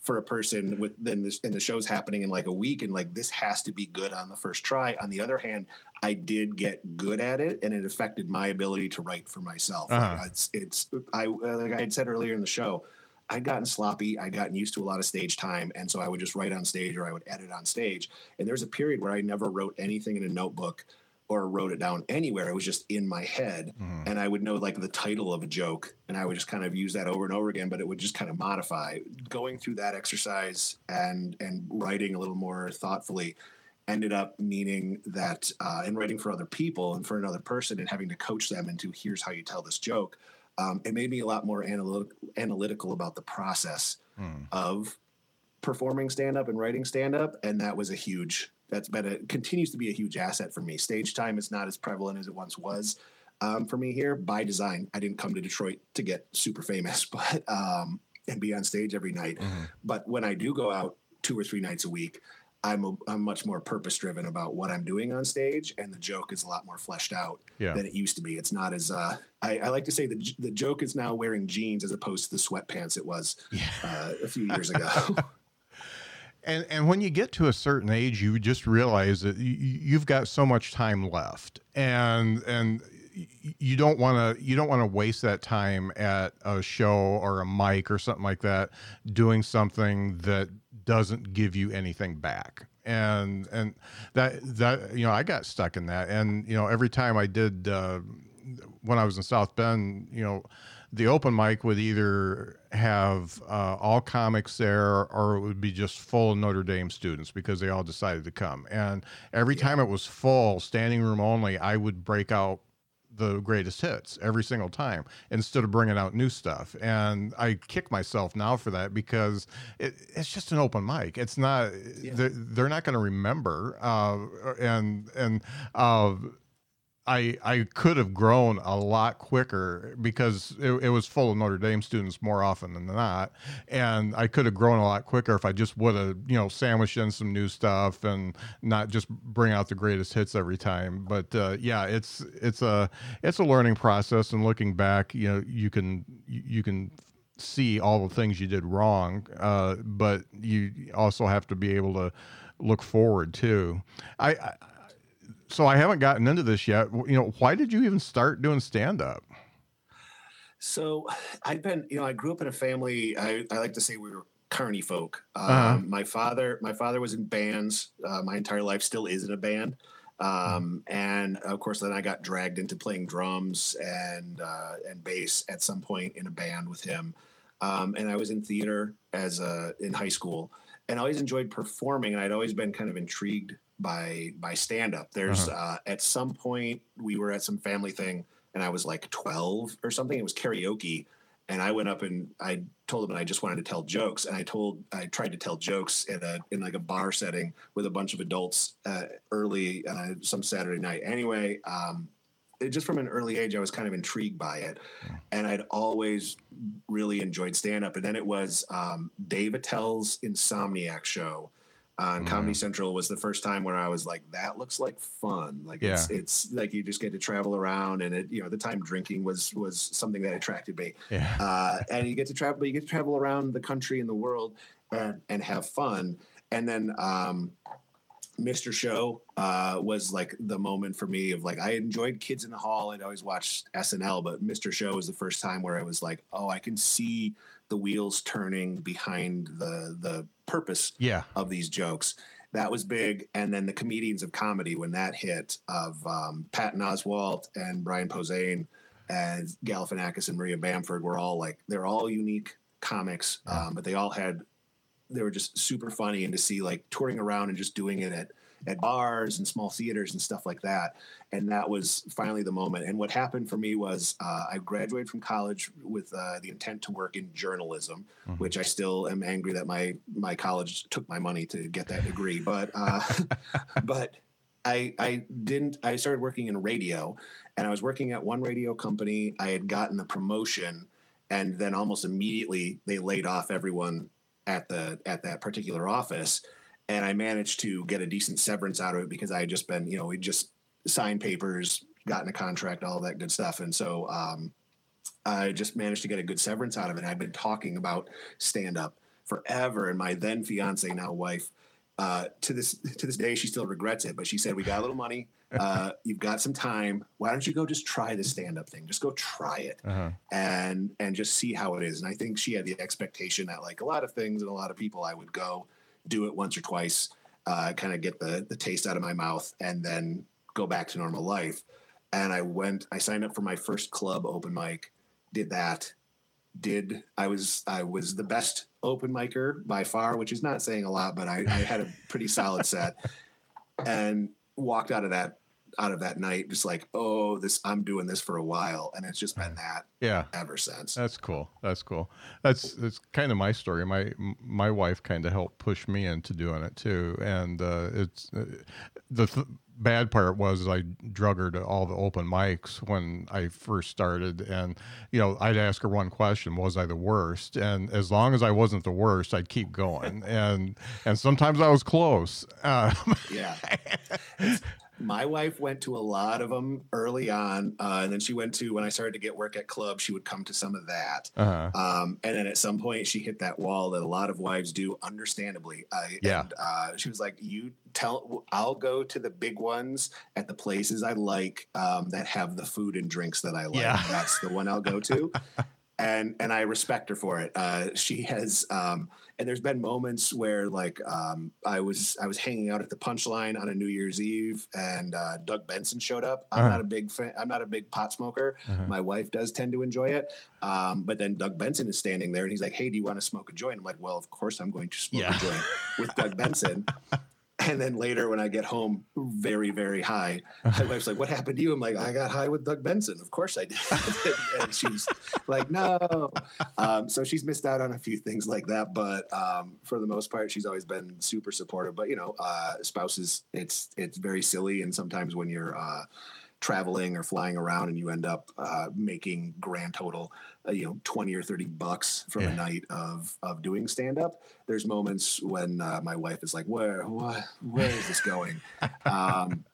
for a person with then this and the show's happening in like a week and like this has to be good on the first try on the other hand i did get good at it and it affected my ability to write for myself Uh-huh. It's it's i like i had said earlier in the show I'd gotten sloppy. I'd gotten used to a lot of stage time. And so I would just write on stage or I would edit on stage. And there's a period where I never wrote anything in a notebook or wrote it down anywhere. It was just in my head. Mhm. And I would know like the title of a joke and I would just kind of use that over and over again, but it would just kind of modify. Going through that exercise and and writing a little more thoughtfully ended up meaning that uh, in writing for other people and for another person and having to coach them into here's how you tell this joke um, it made me a lot more analytic, analytical about the process Mm. of performing stand up and writing stand up and that was a huge that's been a continues to be a huge asset for me stage time is not as prevalent as it once was um, for me here by design i didn't come to detroit to get super famous but um, and be on stage every night Mhm. but when i do go out two or three nights a week i'm, a, I'm much more purpose driven about what i'm doing on stage and the joke is a lot more fleshed out Yeah. than it used to be it's not as uh, I, I like to say the, the joke is now wearing jeans as opposed to the sweatpants it was Yeah. uh, a few years ago And and when you get to a certain age, you just realize that you, you've got so much time left, and and you don't want to you don't want to waste that time at a show or a mic or something like that doing something that doesn't give you anything back. And and that that you know i got stuck in that. And you know every time i did uh, when i was in south bend you know the open mic would either have uh, all comics there or it would be just full of Notre Dame students because they all decided to come. And every time it was full, standing room only, I would break out the greatest hits every single time instead of bringing out new stuff. And I kick myself now for that because it, it's just an open mic. It's not, Yeah. they're, they're not going to remember. Uh, and, and, uh, I I could have grown a lot quicker because it, it was full of Notre Dame students more often than not, and I could have grown a lot quicker if I just would have you know sandwiched in some new stuff and not just bring out the greatest hits every time. But uh, yeah, it's it's a it's a learning process, and looking back, you know you can you can see all the things you did wrong, uh, but you also have to be able to look forward too. I, I so I haven't gotten into this yet. You know, why did you even start doing stand up? So I've been, you know, I grew up in a family. I, I like to say we were carny folk. Um, Uh-huh. My father, my father was in bands. Uh, my entire life still is in a band. Um, and of course, then I got dragged into playing drums and uh, and bass at some point in a band with him. Um, and I was in theater as a in high school, and I always enjoyed performing. And I'd always been kind of intrigued by by stand up. There's uh, at some point we were at some family thing and I was like 12 or something. It was karaoke. And I went up and I told them I just wanted to tell jokes. And I told, I tried to tell jokes in a, in like a bar setting with a bunch of adults uh, early uh, some Saturday night. Anyway, um, it, just from an early age, I was kind of intrigued by it. And I'd always really enjoyed stand up. And then it was um, Dave Attell's Insomniac show on Mm. Comedy Central was the first time where I was like, that looks like fun. Like it's it's like you just get to travel around and it, you know, the time drinking was was something that attracted me. Yeah. Uh, and you get to travel, you get to travel around the country and the world and, and have fun. And then um Mr. Show uh, was like the moment for me of like I enjoyed Kids in the Hall. I'd always watched SNL, but Mr. Show was the first time where I was like, oh, I can see the wheels turning behind the the purpose Yeah. of these jokes. That was big. And then the comedians of comedy when that hit of um, Patton Oswalt and Brian Posehn and Galifianakis and Maria Bamford were all like they're all unique comics, um, but they all had they were just super funny and to see like touring around and just doing it at at bars and small theaters and stuff like that. And that was finally the moment. And what happened for me was uh, I graduated from college with uh, the intent to work in journalism, mm-hmm. which I still am angry that my my college took my money to get that degree. But uh, but I I didn't. I started working in radio, and I was working at one radio company. I had gotten a promotion, and then almost immediately they laid off everyone at the at that particular office and I managed to get a decent severance out of it because I had just been, you know, we just signed papers, gotten a contract, all that good stuff, and so um, I just managed to get a good severance out of it. I'd been talking about stand up forever, and my then fiance, now wife, uh, to this to this day, she still regrets it. But she said, "We got a little money. Uh, you've got some time. Why don't you go just try the stand up thing? Just go try it uh-huh. and and just see how it is." And I think she had the expectation that, like a lot of things and a lot of people, I would go do it once or twice, uh, kind of get the the taste out of my mouth, and then go back to normal life. And I went. I signed up for my first club open mic. Did that. Did I was I was the best open micer by far, which is not saying a lot, but I, I had a pretty solid set, and walked out of that out of that night just like oh this i'm doing this for a while and it's just been that yeah. ever since. That's cool. That's cool. That's that's kind of my story. My my wife kind of helped push me into doing it too and uh, it's uh, the th- bad part was I drug her to all the open mics when I first started, and you know I'd ask her one question: Was I the worst? And as long as I wasn't the worst, I'd keep going, and and sometimes I was close. Uh, yeah, my wife went to a lot of them early on, uh, and then she went to when I started to get work at club. She would come to some of that, uh-huh. um, and then at some point she hit that wall that a lot of wives do, understandably. Uh, yeah, and, uh, she was like, "You tell, I'll go to the big ones at the places I like um, that have the food and drinks that I like. Yeah. That's the one I'll go to." and and I respect her for it. Uh, she has, um, and there's been moments where like um, I was I was hanging out at the Punchline on a New Year's Eve, and uh, Doug Benson showed up. I'm uh-huh. not a big fan. I'm not a big pot smoker. Uh-huh. My wife does tend to enjoy it, um, but then Doug Benson is standing there, and he's like, "Hey, do you want to smoke a joint?" I'm like, "Well, of course I'm going to smoke yeah. a joint with Doug Benson." And then later, when I get home, very, very high, my wife's like, "What happened to you?" I'm like, "I got high with Doug Benson. Of course I did." and she's like, "No." Um, so she's missed out on a few things like that, but um, for the most part, she's always been super supportive. But you know, uh, spouses, it's it's very silly, and sometimes when you're uh, traveling or flying around and you end up uh, making grand total you know 20 or 30 bucks from yeah. a night of of doing stand up there's moments when uh, my wife is like where what, where is this going um,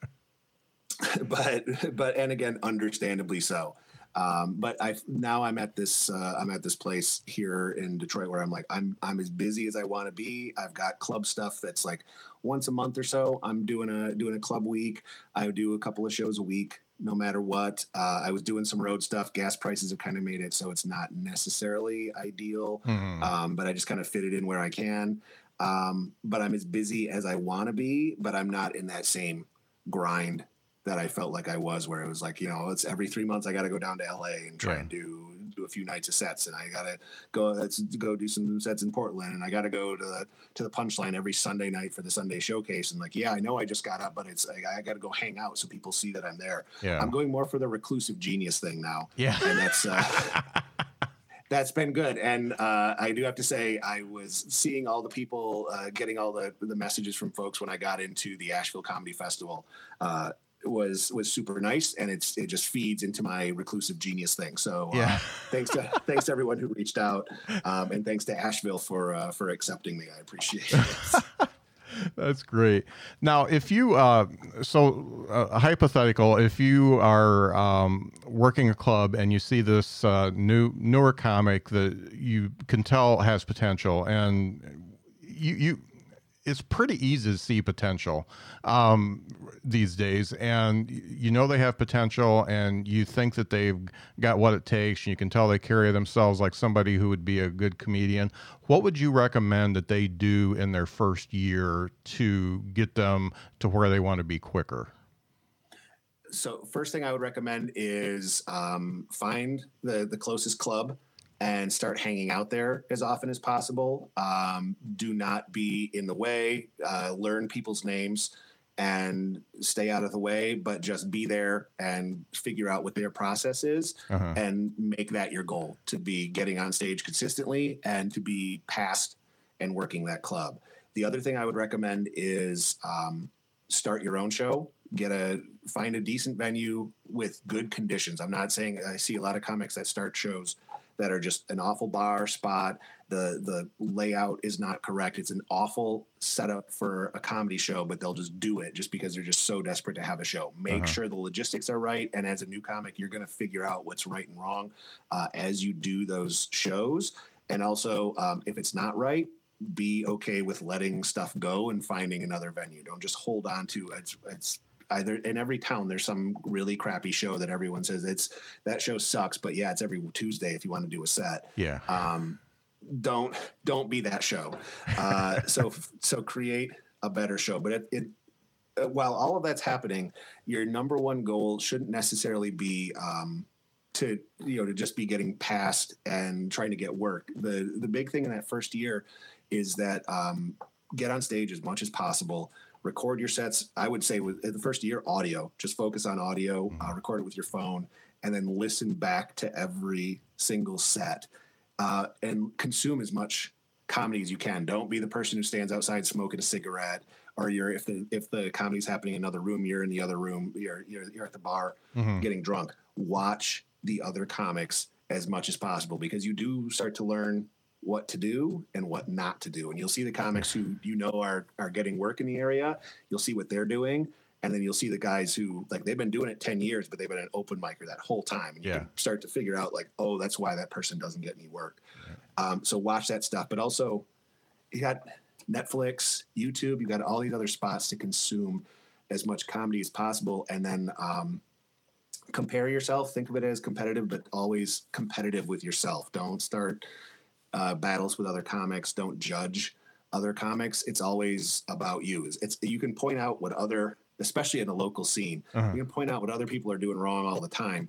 but but and again understandably so um, but I now I'm at this uh, I'm at this place here in Detroit where I'm like I'm I'm as busy as I want to be. I've got club stuff that's like once a month or so. I'm doing a doing a club week. I do a couple of shows a week, no matter what. Uh, I was doing some road stuff. Gas prices have kind of made it so it's not necessarily ideal, mm-hmm. um, but I just kind of fit it in where I can. Um, but I'm as busy as I want to be, but I'm not in that same grind that I felt like I was, where it was like, you know, it's every three months I got to go down to LA and try yeah. and do do a few nights of sets, and I got to go let's go do some sets in Portland, and I got to go to the to the Punchline every Sunday night for the Sunday showcase. And like, yeah, I know I just got up, but it's I, I got to go hang out so people see that I'm there. Yeah. I'm going more for the reclusive genius thing now. Yeah, and that's. Uh, that's been good. And uh, I do have to say, I was seeing all the people uh, getting all the, the messages from folks when I got into the Asheville Comedy Festival. Uh, was was super nice, and it's it just feeds into my reclusive genius thing. So uh, yeah, thanks to thanks to everyone who reached out, um, and thanks to Asheville for uh, for accepting me. I appreciate it. That's great. Now, if you, uh, so uh, hypothetical, if you are um, working a club and you see this uh, new newer comic that you can tell has potential, and you you it's pretty easy to see potential um, these days, and you know they have potential, and you think that they've got what it takes, and you can tell they carry themselves like somebody who would be a good comedian. What would you recommend that they do in their first year to get them to where they want to be quicker? So, first thing I would recommend is um, find the the closest club and start hanging out there as often as possible. Um, do not be in the way. Uh, learn people's names and stay out of the way, but just be there and figure out what their process is Uh-huh. and make that your goal to be getting on stage consistently and to be past and working that club. The other thing I would recommend is um, start your own show. Get a find a decent venue with good conditions. I'm not saying I see a lot of comics that start shows that are just an awful bar spot. The the layout is not correct. It's an awful setup for a comedy show, but they'll just do it just because they're just so desperate to have a show. Make Uh-huh. sure the logistics are right, and as a new comic, you're going to figure out what's right and wrong uh, as you do those shows. And also, um, if it's not right, be okay with letting stuff go and finding another venue. Don't just hold on to it's it's either in every town there's some really crappy show that everyone says it's that show sucks, but yeah, it's every Tuesday if you want to do a set. Yeah. Um, don't don't be that show. Uh, so so create a better show. But it, it uh, while all of that's happening, your number one goal shouldn't necessarily be um, to you know to just be getting past and trying to get work. The the big thing in that first year is that um, get on stage as much as possible. Record your sets. I would say with the first year, audio. Just focus on audio. Uh, record it with your phone, and then listen back to every single set, uh, and consume as much comedy as you can. Don't be the person who stands outside smoking a cigarette, or you're if the if the comedy's happening in another room, you're in the other room. You're you're, you're at the bar Mhm. getting drunk. Watch the other comics as much as possible because you do start to learn what to do and what not to do. And you'll see the comics who you know are are getting work in the area. You'll see what they're doing. And then you'll see the guys who like they've been doing it 10 years, but they've been an open micer that whole time. And you Yeah. can start to figure out like, oh, that's why that person doesn't get any work. Um, so watch that stuff. But also you got Netflix, YouTube, you got all these other spots to consume as much comedy as possible. And then um, compare yourself. Think of it as competitive, but always competitive with yourself. Don't start uh, battles with other comics. Don't judge other comics. It's always about you. It's, you can point out what other, especially in the local scene, Uh-huh. you can point out what other people are doing wrong all the time.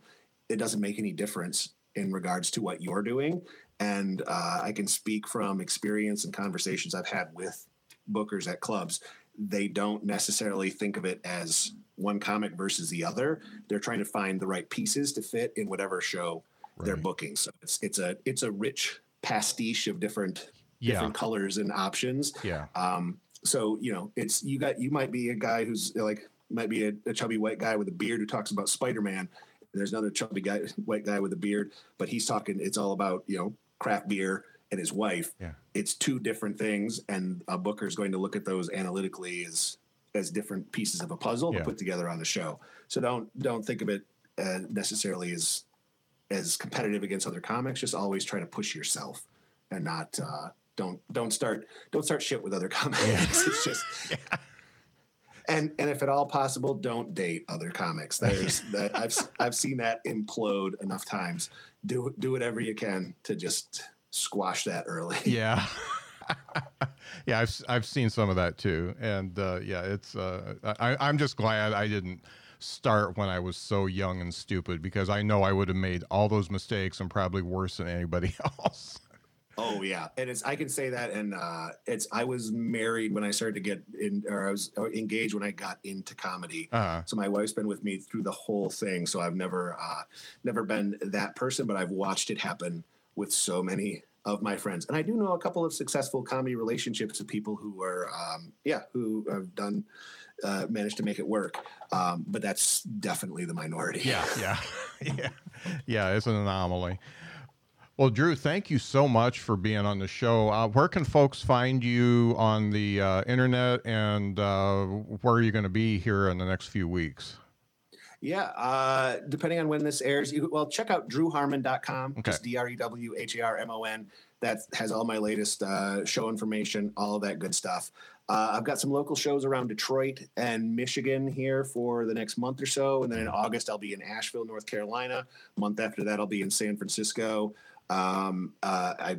It doesn't make any difference in regards to what you're doing. And uh, I can speak from experience and conversations I've had with bookers at clubs. They don't necessarily think of it as one comic versus the other. They're trying to find the right pieces to fit in whatever show they're booking. So it's it's a it's a rich pastiche of different Yeah. different colors and options. Yeah. Um, so you know, it's you got you might be a guy who's like might be a, a chubby white guy with a beard who talks about Spider Man. There's another chubby guy, white guy with a beard, but he's talking. It's all about you know craft beer and his wife. Yeah. It's two different things, and a booker is going to look at those analytically as as different pieces of a puzzle Yeah. to put together on the show. So don't don't think of it uh, necessarily as as competitive against other comics. Just always try to push yourself and not uh, don't don't start don't start shit with other comics. it's just and and if at all possible, don't date other comics. There's that I've I've seen that implode enough times. Do do whatever you can to just squash that early. Yeah. yeah, I've I've seen some of that too, and uh, yeah, it's. Uh, I, I'm just glad I didn't start when I was so young and stupid because I know I would have made all those mistakes and probably worse than anybody else. Oh yeah, and it's I can say that, and uh, it's I was married when I started to get in, or I was uh, engaged when I got into comedy. Uh, So my wife's been with me through the whole thing. So I've never uh, never been that person, but I've watched it happen with so many of my friends, and I do know a couple of successful comedy relationships of people who are um, yeah who have done uh, managed to make it work. Um, but that's definitely the minority. yeah, yeah, yeah, yeah. It's an anomaly. Well, Drew, thank you so much for being on the show. Uh, where can folks find you on the uh, internet, and uh, where are you going to be here in the next few weeks? Yeah, uh, depending on when this airs, you well check out drewharmon.com. Okay. Just D R E W H A R M O N. That has all my latest uh, show information, all of that good stuff. Uh, I've got some local shows around Detroit and Michigan here for the next month or so, and then in August I'll be in Asheville, North Carolina. A month after that I'll be in San Francisco. Um, uh, I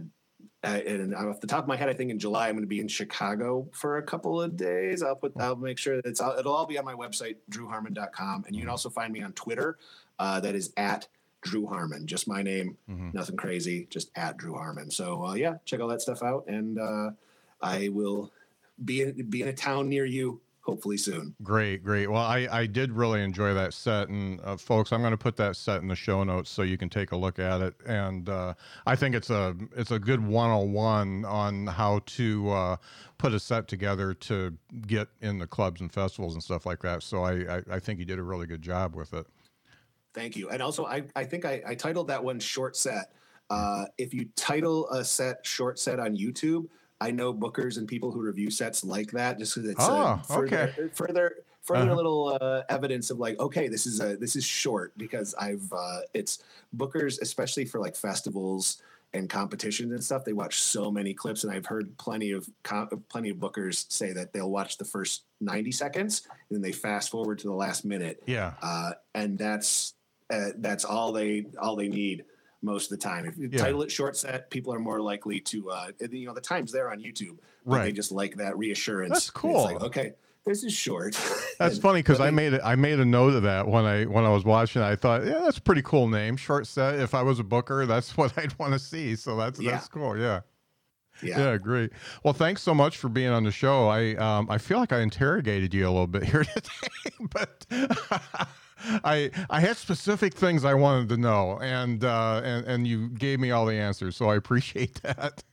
uh, and off the top of my head, I think in July I'm going to be in Chicago for a couple of days. I'll put, I'll make sure that it's, it'll all be on my website, drewharmon.com. And you can also find me on Twitter. Uh, that is at Drew Harmon, just my name, Mhm. nothing crazy, just at Drew Harmon. So uh, yeah, check all that stuff out, and uh, I will be in, be in a town near you. hopefully soon. Great, great. Well, I, I did really enjoy that set, and uh, folks, I'm going to put that set in the show notes so you can take a look at it. And uh, I think it's a it's a good 101 on how to uh, put a set together to get in the clubs and festivals and stuff like that. So I, I, I think you did a really good job with it. Thank you. And also, I, I think I, I titled that one short set. Uh, if you title a set short set on YouTube, I know bookers and people who review sets like that just because it's oh, further, okay. further further Uh-huh. little uh, evidence of like okay this is a this is short because I've uh, it's bookers especially for like festivals and competitions and stuff they watch so many clips and I've heard plenty of com- plenty of bookers say that they'll watch the first 90 seconds and then they fast forward to the last minute Yeah. uh, and that's uh, that's all they all they need most of the time. If you Yeah. title it short set, people are more likely to uh, you know the time's there on YouTube, but they just like that reassurance. That's It's cool. like, okay, this is short. That's And- funny because I made it. I made a note of that when I when I was watching. I thought, yeah, that's a pretty cool name, short set. If I was a booker, that's what I'd want to see. So that's Yeah. that's cool. Yeah. yeah. Yeah, great. Well, thanks so much for being on the show. I um, I feel like I interrogated you a little bit here today, but I I had specific things I wanted to know, and uh, and and you gave me all the answers, so I appreciate that.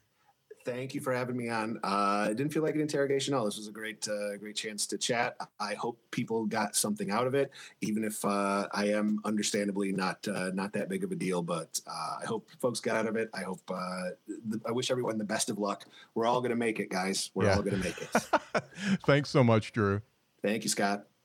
Thank you for having me on. Uh, it didn't feel like an interrogation at all. This was a great, uh, great chance to chat. I hope people got something out of it, even if uh, I am understandably not uh, not that big of a deal. But uh, I hope folks got out of it. I hope. Uh, th- I wish everyone the best of luck. We're all going to make it, guys. We're Yeah. all going to make it. thanks so much, Drew. Thank you, Scott.